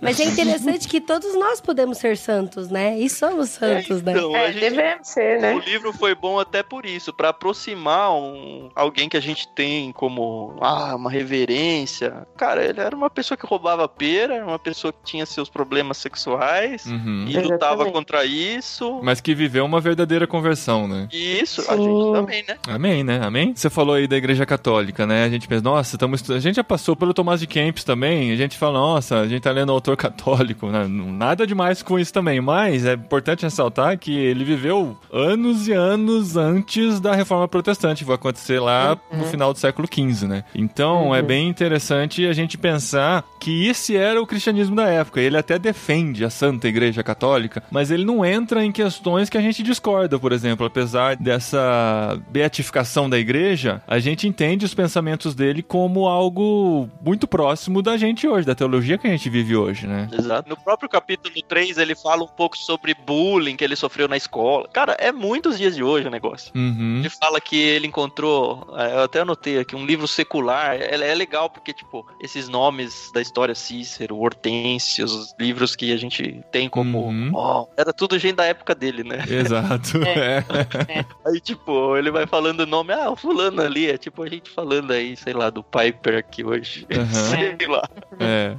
Mas é interessante que todos nós podemos ser santos, né? E somos santos, né? Então, a É, gente devemos ser, O né? livro foi bom até por isso, pra aproximar um, alguém que a gente tem como ah, uma reverência. Cara, ele era uma pessoa que roubava pera, era uma pessoa que tinha seus problemas sexuais Uhum. e lutava contra isso. Mas que viveu uma verdadeira conversão, né? E isso, a gente também, né? Amém, né? Amém? Você falou aí da Igreja Católica, né? A gente pensa, nossa, estamos estu- a gente já passou pelo Tomás de Kempis também, a gente fala, nossa, a gente tá lendo autor católico, né? Nada demais com isso também, mas é importante ressaltar que ele viveu anos e anos antes da Reforma Protestante, que vai acontecer lá no final do século XV, né? Então é bem interessante a gente pensar que esse era o cristianismo da época. Ele até defende a Santa Igreja Católica, mas ele não entra em questões que a gente discorda, por exemplo, apesar dessa beatificação da igreja, a gente entende os pensamentos dele como algo muito próximo da gente hoje, da teologia que a gente vive hoje, né? Exato. No próprio capítulo 3, ele fala um pouco sobre bullying que ele sofreu na escola. Cara, é muitos dias de hoje o negócio. Uhum. Ele fala que ele encontrou, é, eu até anotei aqui, um livro secular. É, é legal porque, tipo, esses nomes da história Cícero, Hortêncio, os livros que a gente tem como. Uhum. ó, era tudo gente da época dele, né? Exato. É. Aí, tipo, ele vai falando o nome, ah, o fulano ali, é tipo a gente falando aí, sei lá, do Piper aqui hoje. Uhum. sei lá. É.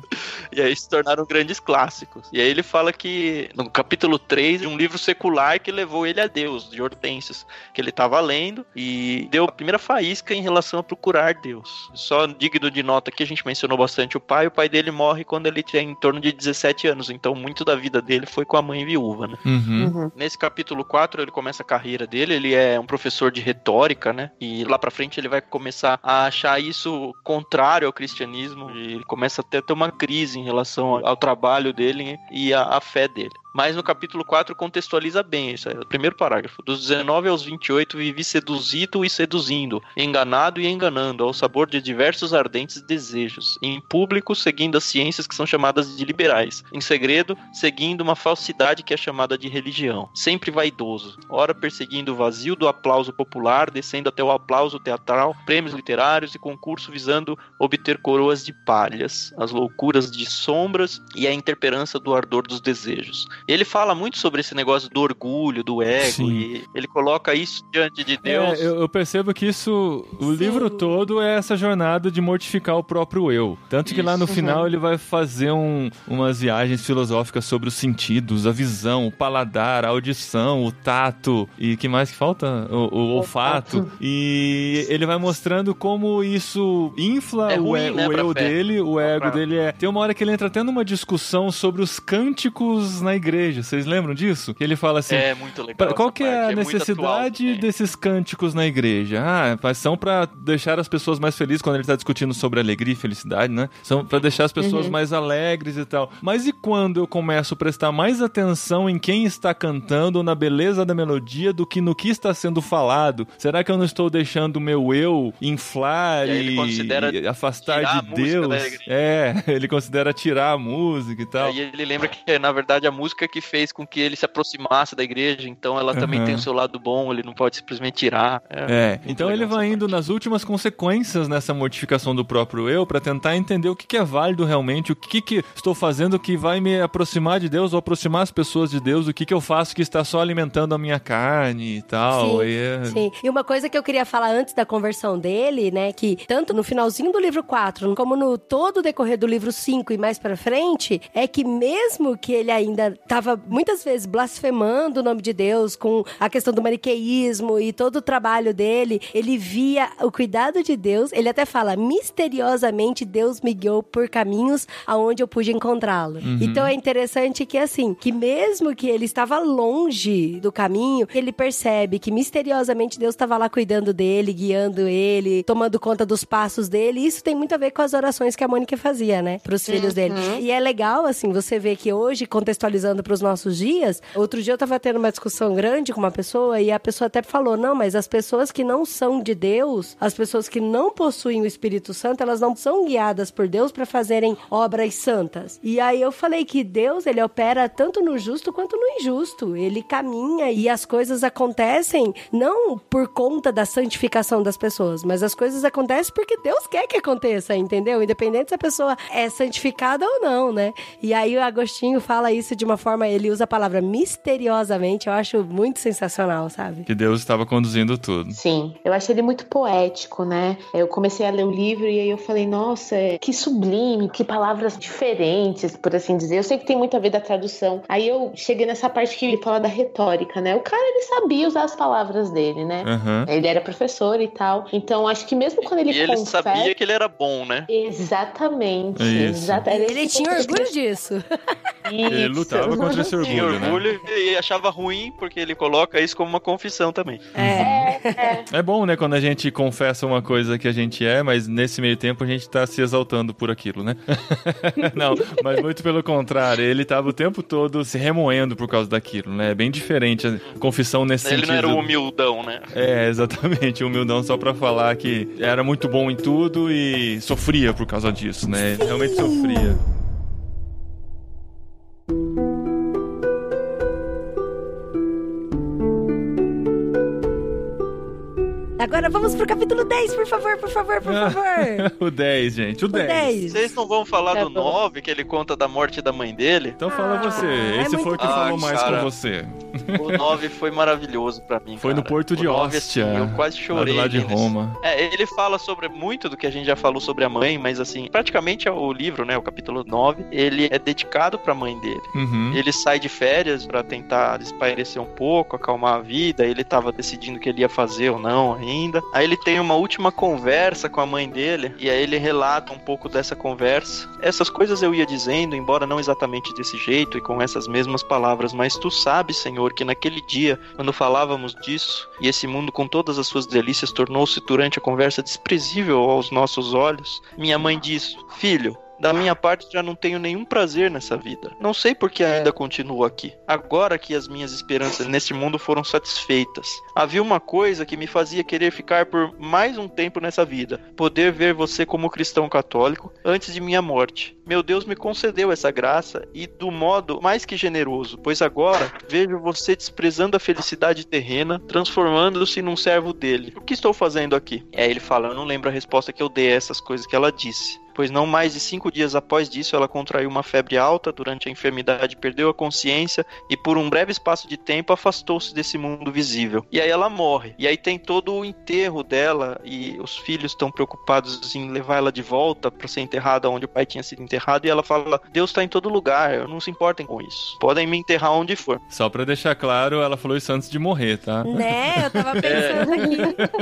E aí se tornaram grandes clássicos. E aí ele fala que, no capítulo 3, de um livro secular que levou ele a Deus, de Hortêncios, que ele estava lendo e deu a primeira faísca em relação a procurar Deus. Só digno de nota que a gente mencionou bastante o pai, o pai dele morre quando ele tinha em torno de 17 anos, então muito da vida dele foi com a mãe viúva, né? Uhum. Uhum. Nesse capítulo 4, ele começa a carreira dele, ele é um professor de retórica, né? E lá pra frente ele vai começar a achar isso contrário ao cristianismo, e ele começa até a ter uma crise em relação ao, trabalho dele e à fé dele. Mas no capítulo 4 contextualiza bem isso. O primeiro parágrafo. Dos 19 aos 28, vivi seduzido e seduzindo, enganado e enganando, ao sabor de diversos ardentes desejos. Em público, seguindo as ciências que são chamadas de liberais. Em segredo, seguindo uma falsidade que é chamada de religião. Sempre vaidoso. Ora perseguindo o vazio do aplauso popular, descendo até o aplauso teatral, prêmios literários e concurso visando obter coroas de palhas, as loucuras de sombras e a interperança do ardor dos desejos. Ele fala muito sobre esse negócio do orgulho, do ego, Sim. e ele coloca isso diante de Deus. É, eu, eu percebo que isso, o Sim. livro todo é essa jornada de mortificar o próprio eu. Tanto que lá no final ele vai fazer um- umas viagens filosóficas sobre os sentidos, a visão, o paladar, a audição, o tato e que mais que falta? O, o olfato. E ele vai mostrando como isso infla É o, ruim, e- né, o eu fé. dele, o ego pra- dele é. Tem uma hora que ele entra até numa discussão sobre os cânticos na igreja. Vocês lembram disso? Que ele fala assim: É muito legal. Pra- Qual que é a muito necessidade atual, né? desses cânticos na igreja? Ah, mas são pra deixar as pessoas mais felizes quando ele tá discutindo sobre alegria e felicidade, né? São pra deixar as pessoas mais alegres e tal. Mas e quando eu começo a prestar mais atenção em quem está cantando ou na beleza da melodia do que no que está sendo falado? Será que eu não estou deixando o meu eu inflar E e, e afastar de Deus? igreja. É, ele considera tirar a música e tal. Aí ele lembra que, na verdade, a música que fez com que ele se aproximasse da igreja, então ela também Uhum. tem o seu lado bom, ele não pode simplesmente tirar. É, muito então legal ele vai indo nas últimas consequências nessa mortificação do próprio eu pra tentar entender o que, que é válido realmente, o que, que estou fazendo que vai me aproximar de Deus ou aproximar as pessoas de Deus, o que, que eu faço que está só alimentando a minha carne e tal. Sim, e é- Sim. E uma coisa que eu queria falar antes da conversão dele, né, que tanto no finalzinho do livro 4, como no todo o decorrer do livro 5 e mais pra frente, é que mesmo que ele ainda tava muitas vezes blasfemando o nome de Deus com a questão do maniqueísmo e todo o trabalho dele, ele via o cuidado de Deus, ele até fala, misteriosamente Deus me guiou por caminhos aonde eu pude encontrá-lo. Então é interessante que assim, que mesmo que ele estava longe do caminho, ele percebe que misteriosamente Deus estava lá cuidando dele, guiando ele, tomando conta dos passos dele. E isso tem muito a ver com as orações que a Mônica fazia, né, para os filhos dele. E é legal assim, você vê que hoje contextualizando para os nossos dias, outro dia eu tava tendo uma discussão grande com uma pessoa e a pessoa até falou: "Não, mas as pessoas que não são de Deus, as pessoas que não possuem o Espírito Santo, elas não são guiadas por Deus para fazerem obras santas". E aí eu falei que Deus, ele opera tanto no justo quanto no injusto. Ele caminha e as coisas acontecem não por conta da santificação das pessoas, mas as coisas acontecem porque Deus quer que aconteça, entendeu? Independente se a pessoa é santificada ou não, né? E aí o Agostinho fala isso de uma forma, ele usa a palavra misteriosamente, eu acho muito sensacional, sabe? Que Deus estava conduzindo tudo. Sim, eu achei ele muito poético, né? Eu comecei a ler o livro e aí eu falei, nossa, que sublime, que palavras diferentes, por assim dizer. Eu sei que tem muito a ver da tradução. Aí eu cheguei nessa parte que ele fala da retórica, né? O cara, ele sabia usar as palavras dele, né? Aham. Ele era professor e tal. Então, acho que mesmo quando ele E ele confessa... sabia que ele era bom, né? Exatamente. Isso. exata- era Ele esse tinha orgulho disso. Ele Isso. lutava contra esse orgulho, Tinha né? orgulho e achava ruim porque ele coloca isso como uma confissão também. É. É bom, né, quando a gente confessa uma coisa que a gente é, mas nesse meio tempo a gente tá se exaltando por aquilo, né? Não, mas muito pelo contrário, ele tava o tempo todo se remoendo por causa daquilo, né? É bem diferente a confissão nesse Ele sentido. não era o humildão, né? É, exatamente, humildão só pra falar que era muito bom em tudo e sofria por causa disso, né? Realmente sofria. Agora vamos pro capítulo 10, por favor, por favor, por favor. o 10, gente, o O 10. 10. Vocês não vão falar Tá do bom. 9, que ele conta da morte da mãe dele? Então fala Ah, você, é esse foi o que muito- falou Ah, mais cara. com você. O 9 foi maravilhoso pra mim. Foi no cara. Porto de 9, Ostia, assim, eu quase lá chorei. do lado de Roma. É, ele fala sobre muito do que a gente já falou sobre a mãe, mas assim, praticamente o livro, né, o capítulo 9, ele é dedicado pra mãe dele. Uhum. Ele sai de férias pra tentar espairecer um pouco, acalmar a vida. Ele tava decidindo o que ele ia fazer ou não ainda. Aí ele tem uma última conversa com a mãe dele e aí ele relata um pouco dessa conversa. Essas coisas eu ia dizendo, embora não exatamente desse jeito e com essas mesmas palavras, mas tu sabes, Senhor, que naquele dia, quando falávamos disso, e esse mundo com todas as suas delícias tornou-se durante a conversa desprezível aos nossos olhos, minha mãe disse: Filho, da minha parte já não tenho nenhum prazer nessa vida. Não sei por que ainda continuo aqui. Agora que as minhas esperanças neste mundo foram satisfeitas. Havia uma coisa que me fazia querer ficar por mais um tempo nessa vida: poder ver você como cristão católico antes de minha morte. Meu Deus me concedeu essa graça e do modo mais que generoso, pois agora vejo você desprezando a felicidade terrena, transformando-se num servo dele. O que estou fazendo aqui? É ele fala, eu não lembro a resposta que eu dei a essas coisas que ela disse pois não mais de cinco dias após disso ela contraiu uma febre alta, durante a enfermidade perdeu a consciência e por um breve espaço de tempo afastou-se desse mundo visível. E aí ela morre. E aí tem todo o enterro dela e os filhos estão preocupados em levar ela de volta para ser enterrada onde o pai tinha sido enterrado e ela fala: "Deus está em todo lugar, não se importem com isso. Podem me enterrar onde for". Só pra deixar claro, ela falou isso antes de morrer, tá? Né? Eu tava pensando aqui.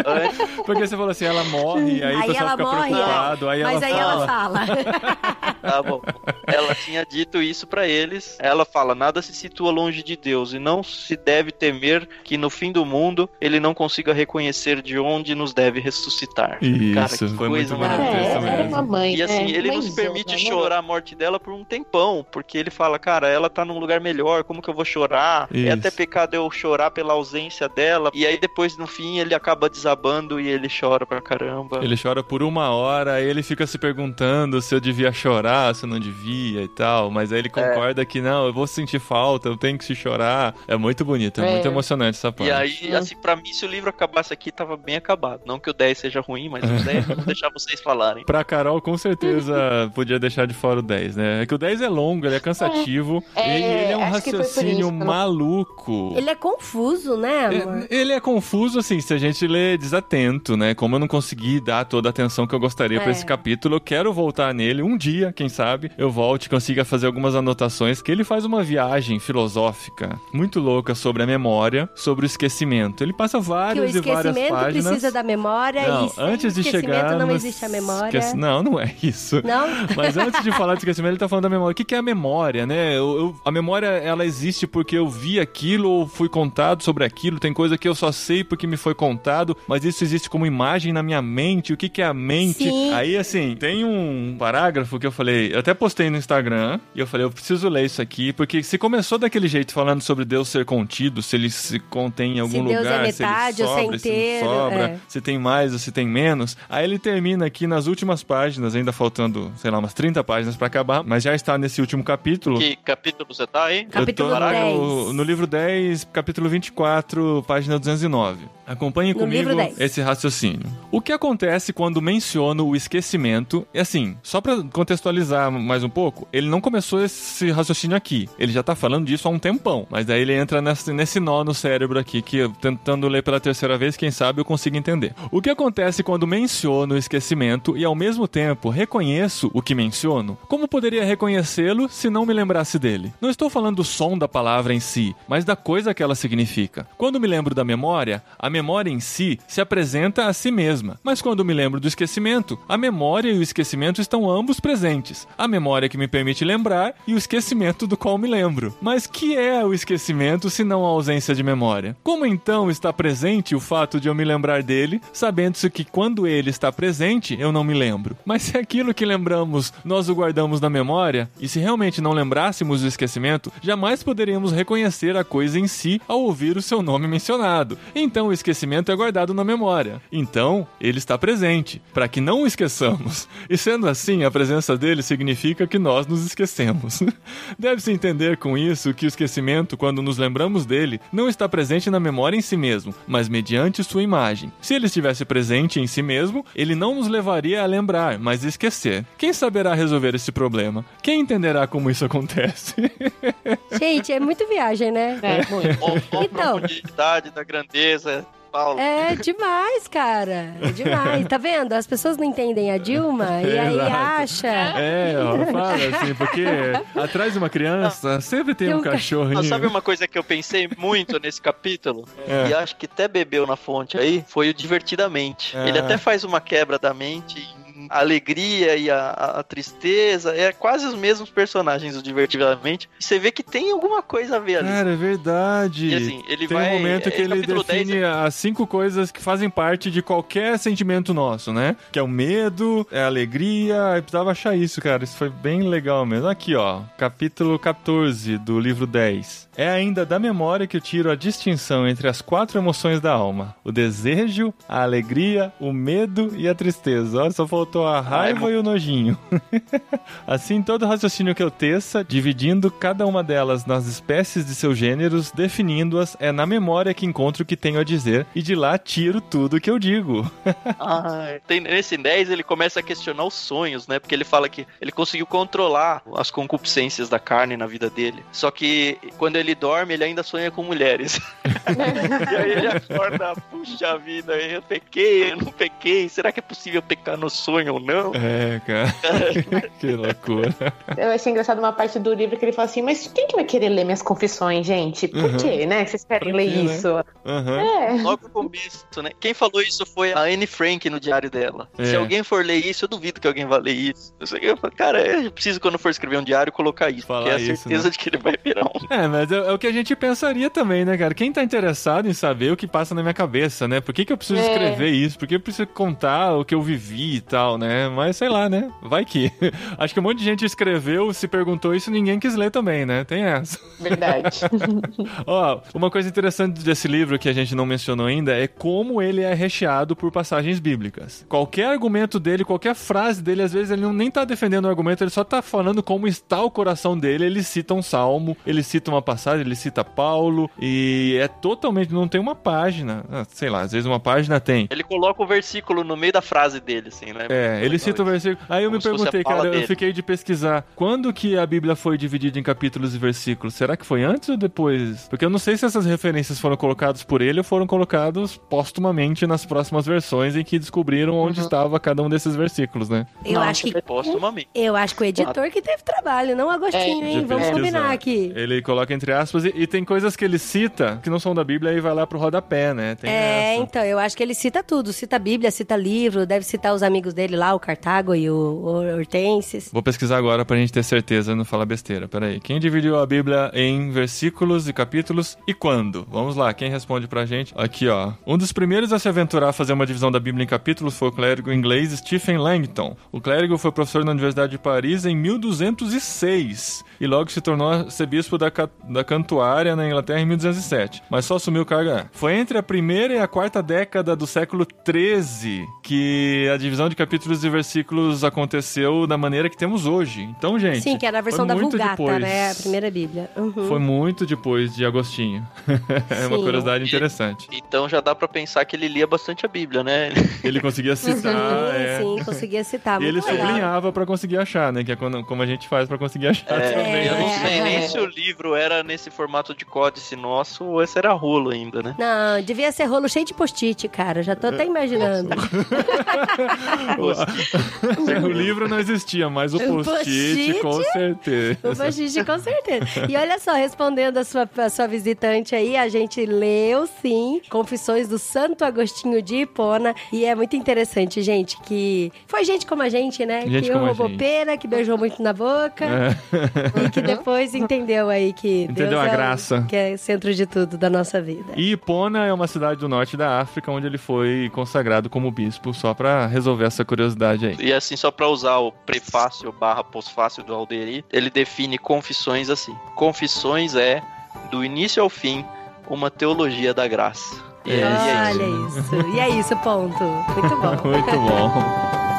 Antes, Porque você falou assim, ela morre, e aí, o Aí pessoal ela fica morre, preocupado, aí Mas ela aí fala. ela fala. Tá bom. Ela tinha dito isso pra eles. Ela fala: nada se situa longe de Deus e não se deve temer que no fim do mundo ele não consiga reconhecer de onde nos deve ressuscitar. Cara, Isso, que foi coisa muito É, maravilhosa. é mesmo. uma mãe. E assim, é, ele não se mãezona, permite né? chorar a morte dela por um tempão, porque ele fala, cara, ela tá num lugar melhor, como que eu vou chorar? É Isso. até pecado eu chorar pela ausência dela. E aí depois, no fim, ele acaba desabando e ele chora pra caramba. Ele chora por uma hora, aí ele fica se perguntando perguntando se eu devia chorar, se eu não devia e tal, mas aí ele concorda que não, eu vou sentir falta, eu tenho que se chorar. É muito bonito, é, É. muito emocionante essa parte. E aí, assim, pra mim, se o livro acabasse aqui, tava bem acabado. Não que o 10 seja ruim, mas o 10 eu vou deixar vocês falarem. Pra Carol, com certeza podia deixar de fora o 10, né? É que o 10 é longo, ele é cansativo, É, e ele é um raciocínio isso maluco. Ele é confuso, né, amor? É, Ele é confuso, assim, se a gente lê desatento, né? Como eu não consegui dar toda a atenção que eu gostaria pra É. esse capítulo, eu quero voltar nele um dia, quem sabe, eu volte e consiga fazer algumas anotações, que ele faz uma viagem filosófica muito louca sobre a memória, sobre o esquecimento. Ele passa o várias e várias esquecimento páginas. precisa da memória Não, e antes de esquecimento chegar não existe a memória. esquece- Não, não é isso. Não? Mas antes de falar de esquecimento, ele tá falando da memória. O que, que é a memória, né? Eu- eu- a memória, ela existe porque eu vi aquilo ou fui contado sobre aquilo. Tem coisa que eu só sei porque me foi contado, mas isso existe como imagem na minha mente. O que, que é a mente? Sim. Aí, assim, tem um parágrafo que eu falei, eu até postei no Instagram, e eu falei, eu preciso ler isso aqui, porque se começou daquele jeito falando sobre Deus ser contido, se ele se contém em algum Deus é lugar, metade se ele ou se é sobra, se inteiro, não sobra, é. se tem mais ou se tem menos. Aí ele termina aqui nas últimas páginas, ainda faltando, sei lá, umas 30 páginas pra acabar, mas já está nesse último capítulo. Que capítulo você tá aí? Capítulo eu tô 10. no, no livro 10, capítulo 24, página 209. Acompanhe No comigo livro 10. esse raciocínio. O que acontece quando menciono o esquecimento? Assim, só pra contextualizar mais um pouco, ele não começou esse raciocínio aqui. Ele já tá falando disso há um tempão, mas daí ele entra nesse, nesse nó no cérebro aqui que tentando ler pela terceira vez, quem sabe eu consigo entender. O que acontece quando menciono o esquecimento e ao mesmo tempo reconheço o que menciono? Como poderia reconhecê-lo se não me lembrasse dele? Não estou falando do som da palavra em si, mas da coisa que ela significa. Quando me lembro da memória, a memória em si se apresenta a si mesma. Mas quando me lembro do esquecimento, a memória e o esquecimento estão ambos presentes. A memória que me permite lembrar e o esquecimento do qual me lembro. Mas que é o esquecimento se não a ausência de memória? Como então está presente o fato de eu me lembrar dele, sabendo-se que quando ele está presente, eu não me lembro? Mas se aquilo que lembramos nós o guardamos na memória, e se realmente não lembrássemos do esquecimento, jamais poderíamos reconhecer a coisa em si ao ouvir o seu nome mencionado. Então o esquecimento é guardado na memória. Então ele está presente, para que não o esqueçamos. sendo assim, a presença dele significa que nós nos esquecemos. Deve-se entender com isso que o esquecimento, quando nos lembramos dele, não está presente na memória em si mesmo, mas mediante sua imagem. Se ele estivesse presente em si mesmo, ele não nos levaria a lembrar, mas a esquecer. Quem saberá resolver esse problema? Quem entenderá como isso acontece? Gente, é muito viagem, né? É, muito. Ou, ou Então. profundidade da grandeza, Paulo. É demais, cara. É demais. Tá vendo? As pessoas não entendem a Dilma e aí Exato. acha. É, ó, fala assim, porque atrás de uma criança sempre tem Tem um um cachorrinho. Ah, sabe uma coisa que eu pensei muito nesse capítulo? É. E acho que até bebeu na fonte aí, foi o Divertidamente. É. Ele até faz uma quebra da mente em a alegria e a, a- tristeza. É quase os mesmos personagens do Divertidamente. E você vê que tem alguma coisa a ver ali. Cara, é verdade. E assim, ele Tem vai- um momento é, que ele define 10 as cinco coisas que fazem parte de qualquer sentimento nosso, né? Que é o medo, é a alegria. Eu precisava achar isso, cara. Isso foi bem legal mesmo. Aqui, ó. Capítulo 14 do livro 10. É ainda da memória que eu tiro a distinção entre as quatro emoções da alma: o desejo, a alegria, o medo e a tristeza. Olha, só faltou a raiva e o nojinho. Assim, todo raciocínio que eu teça, dividindo cada uma delas nas espécies de seus gêneros, definindo-as, é na memória que encontro o que tenho a dizer e de lá tiro tudo que eu digo. Ah, tem, nesse 10 ele começa a questionar os sonhos, né? Porque ele fala que ele conseguiu controlar as concupiscências da carne na vida dele. Só que quando ele dorme, ele ainda sonha com mulheres. e aí ele acorda, puxa vida, eu pequei, eu não pequei. Será que é possível pecar no sonho ou não? É, cara. que loucura. Eu achei engraçado uma parte do livro que ele fala assim, mas quem que vai querer ler minhas confissões, gente? Por Uhum. quê, né? Que vocês querem ler né? isso? Aham. É. Logo no começo, né? Quem falou isso foi a Anne Frank no diário dela. É. Se alguém for ler isso, eu duvido que alguém vá ler isso. Eu, sei, eu falo, cara, eu preciso quando for escrever um diário colocar isso. Falar porque é a isso, certeza né? de que ele vai virar um. É, mas é, é o que a gente pensaria também, né, cara? Quem tá interessado em saber o que passa na minha cabeça, né? Por que, que eu preciso É. escrever isso? Por que eu preciso contar o que eu vivi e tal, né? Mas sei lá, né? Vai que. Acho que um monte de gente escreveu, se perguntou isso e ninguém quis ler também, né? Tem essa. Verdade. Ó, uma coisa interessante desse livro que a gente não mencionou ainda é como ele é recheado por passagens bíblicas. Qualquer argumento dele, qualquer frase dele, às vezes ele não, nem tá defendendo o argumento, ele só tá falando como está o coração dele. Ele cita um salmo, ele cita uma passagem, ele cita Paulo, e é totalmente. Não tem uma página. Ah, sei lá, às vezes uma página tem. Ele coloca o versículo no meio da frase dele, assim, né? É, ele Legal cita o versículo. Aí eu Como me perguntei, cara, eu dele. fiquei de pesquisar. Quando que a Bíblia foi dividida em capítulos e versículos? Será que foi antes ou depois? Porque eu não sei se essas referências foram colocadas por ele ou foram colocados póstumamente nas próximas versões em que descobriram onde Uhum. estava cada um desses versículos, né? Eu Nossa, acho que. Póstumamente. Eu acho que o editor que teve trabalho, não o Agostinho, É, hein? De Vamos pesquisar. combinar aqui. Ele coloca entre aspas e, e tem coisas que ele cita que não são da Bíblia e vai lá pro rodapé, né? Tem É, essa. então, eu acho que ele cita tudo. Cita a Bíblia, cita livro, deve citar os amigos dele lá, o Cartago e o, Hortenses. Vou pesquisar agora pra gente ter certeza e não falar besteira. Peraí. Quem dividiu a Bíblia em versículos e capítulos e quando? Vamos lá, quem responde pra gente? Aqui, ó. Um dos primeiros a se aventurar a fazer uma divisão da Bíblia em capítulos foi o clérigo inglês Stephen Langton. O clérigo foi professor na Universidade de Paris em 1206 e logo se tornou arcebispo da, da Cantuária na Inglaterra em 1207, mas só assumiu o cargo. Foi entre a primeira e a quarta década do século 13 que a divisão de capítulos e versículos aconteceu da maneira que temos hoje. Então, gente. Sim, que era a versão foi da muito Vulgata, depois. né? A primeira Bíblia. Uhum. Foi muito depois de Agostinho. é uma curiosidade interessante. Então já dá pra pensar que ele lia bastante a Bíblia, né? Ele conseguia citar, Sim, é. sim, conseguia citar. E ele legal. sublinhava pra conseguir achar, né? Que é quando- como a gente faz pra conseguir achar É, também. eu não né? sei nem É. se o livro era nesse formato de códice nosso ou esse era rolo ainda, né? Não, devia ser rolo cheio de post-it, cara. Já tô até imaginando. o livro não existia, mas o O post-it, post-it? com certeza. O post-it, com certeza. E olha só, respondendo a sua, a sua visitante aí, a gente leu, sim, Confissões do Santo Agostinho de Hipona. E é muito interessante, gente, que foi gente como a gente, né? Gente que roubou pera, que beijou muito na boca. É. E que depois entendeu aí que Entendeu Deus a é o- graça. que é centro de tudo da nossa vida. E Hipona é uma cidade do norte da África onde ele foi consagrado como bispo, só pra resolver essa curiosidade aí. E assim, só pra usar o prefácio barra pós-fácio do Alderi, ele define confissões assim. Confissões é, do início ao fim, uma teologia da graça. E, é- é Olha isso. isso. E é isso, ponto. Muito bom. Muito bom.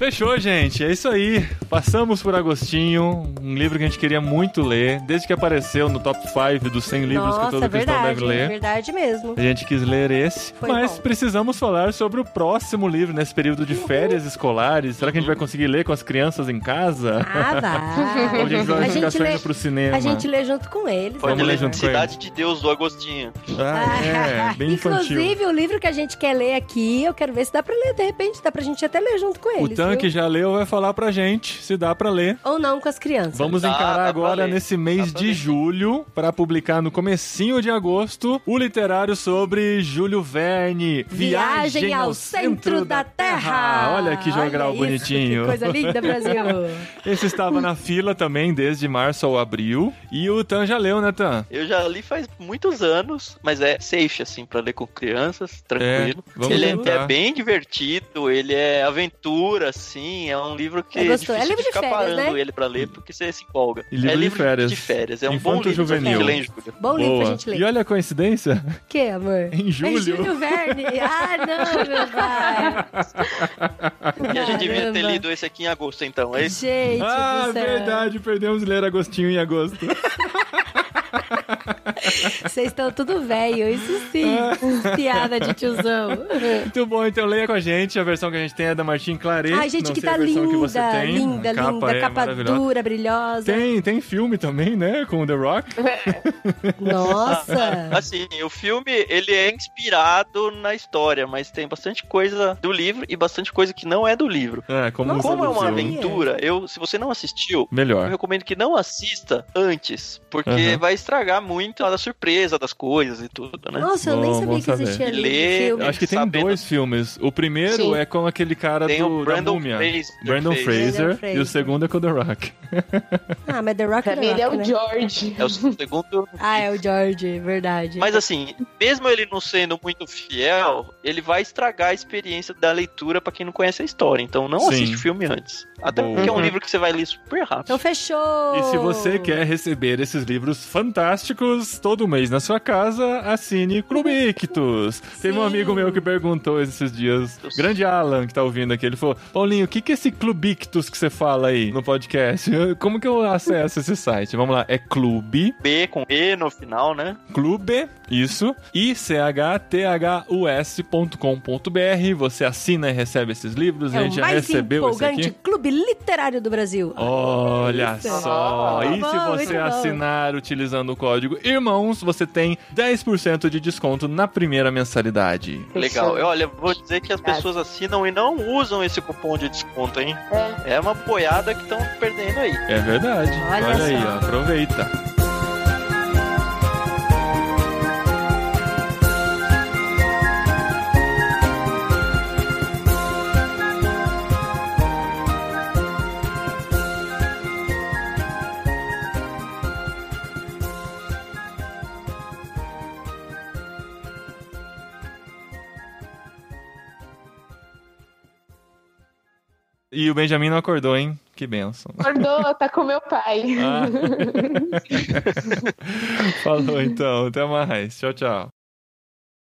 Fechou, gente. É isso aí. Passamos por Agostinho, um livro que a gente queria muito ler, desde que apareceu no top 5 dos 100 livros que Nossa, todo cristão verdade, deve ler. verdade mesmo. A gente quis ler esse, Foi mas bom. precisamos falar sobre o próximo livro nesse período de férias escolares. Será que a gente vai conseguir ler com as crianças em casa? Ah, Ou a gente vai vai. A ficar gente, lê, pro cinema? a gente lê junto com eles. Pode Vamos ler junto com Cidade de Deus do Agostinho. Ah, é, bem infantil. Inclusive, o livro que a gente quer ler aqui, eu quero ver se dá pra ler. De repente, dá pra gente até ler junto com O Tanque viu? já leu, vai falar pra gente se dá pra ler. Ou não com as crianças. Vamos Dá, encarar dá agora nesse mês de ler. julho para publicar no comecinho de agosto o literário sobre Júlio Verne, Viagem ao centro da Terra. Olha que jogral Olha isso, bonitinho. Que coisa linda, Brasil. Esse estava na fila também desde março ao abril e o Tan já leu, né, Tan? Eu já li faz muitos anos, mas é safe, assim, pra ler com crianças, tranquilo. É, vamos ele é- é, bem divertido, ele é aventura, assim, é um livro que É gostoso. É difícil livro de ficar férias, parando né? ele pra ler, porque você se empolga. E livro é de livro férias. de férias, é um bom Infanto livro pra juvenil. gente ler. Bom livro pra gente ler. E olha a coincidência, O que, amor? em julho. É Júlio Verne. Ah, não, meu pai. E a gente devia ter lido esse aqui em agosto, então. É isso? Gente Ah, verdade, perdemos de ler Agostinho em agosto. Vocês estão tudo velho, isso sim. Piada de tiozão. Muito bom, então leia com a gente. A versão que a gente tem é da Martin Claret. Ai, gente, que tá linda, que você tem. linda, A capa linda, é capa dura, brilhosa. Tem, tem filme também, né? Com o The Rock. Nossa. Assim, o filme, ele é inspirado na história, mas tem bastante coisa do livro e bastante coisa que não é do livro. É, como, Nossa, Como é uma aventura, eu, se você não assistiu, eu Melhor. recomendo que não assista antes, porque Aham. vai estragar muito da surpresa das coisas e tudo, né? Nossa, eu nem Bom, sabia que saber. existia Lê- filme. Acho que tem Sabendo. dois filmes. O primeiro Sim. é com aquele cara Tem do, o da Brandon múmia. Fraser. Brandon Fraser. Brandon E Fraser. o segundo é com o The Rock. Ah, mas The Rock Pra é mim The é Rock, o né? George. É o segundo. Ah, é o George, verdade. Mas assim, mesmo ele não sendo muito fiel, ele vai estragar a experiência da leitura pra quem não conhece a história. Então não Sim. assiste o filme antes. Até Boa. porque é um Uhum. livro que você vai ler super rápido. Então fechou! E se você quer receber esses livros fantásticos todo mês na sua casa, assine Clube Ictus. Teve um amigo meu que perguntou esses dias, grande Alan que tá ouvindo aqui, ele falou, Paulinho, o que que é esse Clube Ictus que você fala aí no podcast? Como que eu acesso esse site? Vamos lá, é clube, B com E no final, né? clube, isso, I-C-H-T-H-U-S.com.br. Você assina e recebe esses livros, é a o gente já recebeu esse empolgante aqui. clube literário do Brasil. Olha Isso. só! Muito E se bom, você muito bom. assinar utilizando o código IRMÃOS, você tem 10% de desconto na primeira mensalidade. Legal. Olha, vou dizer que as pessoas assinam e não usam esse cupom de desconto, hein? É. É uma boiada que estão perdendo aí. É verdade. Olha Olha, aí, ó, aproveita. E o Benjamin não acordou, hein? Que benção. Acordou, tá com meu pai. Ah. Falou então, até mais. Tchau, tchau.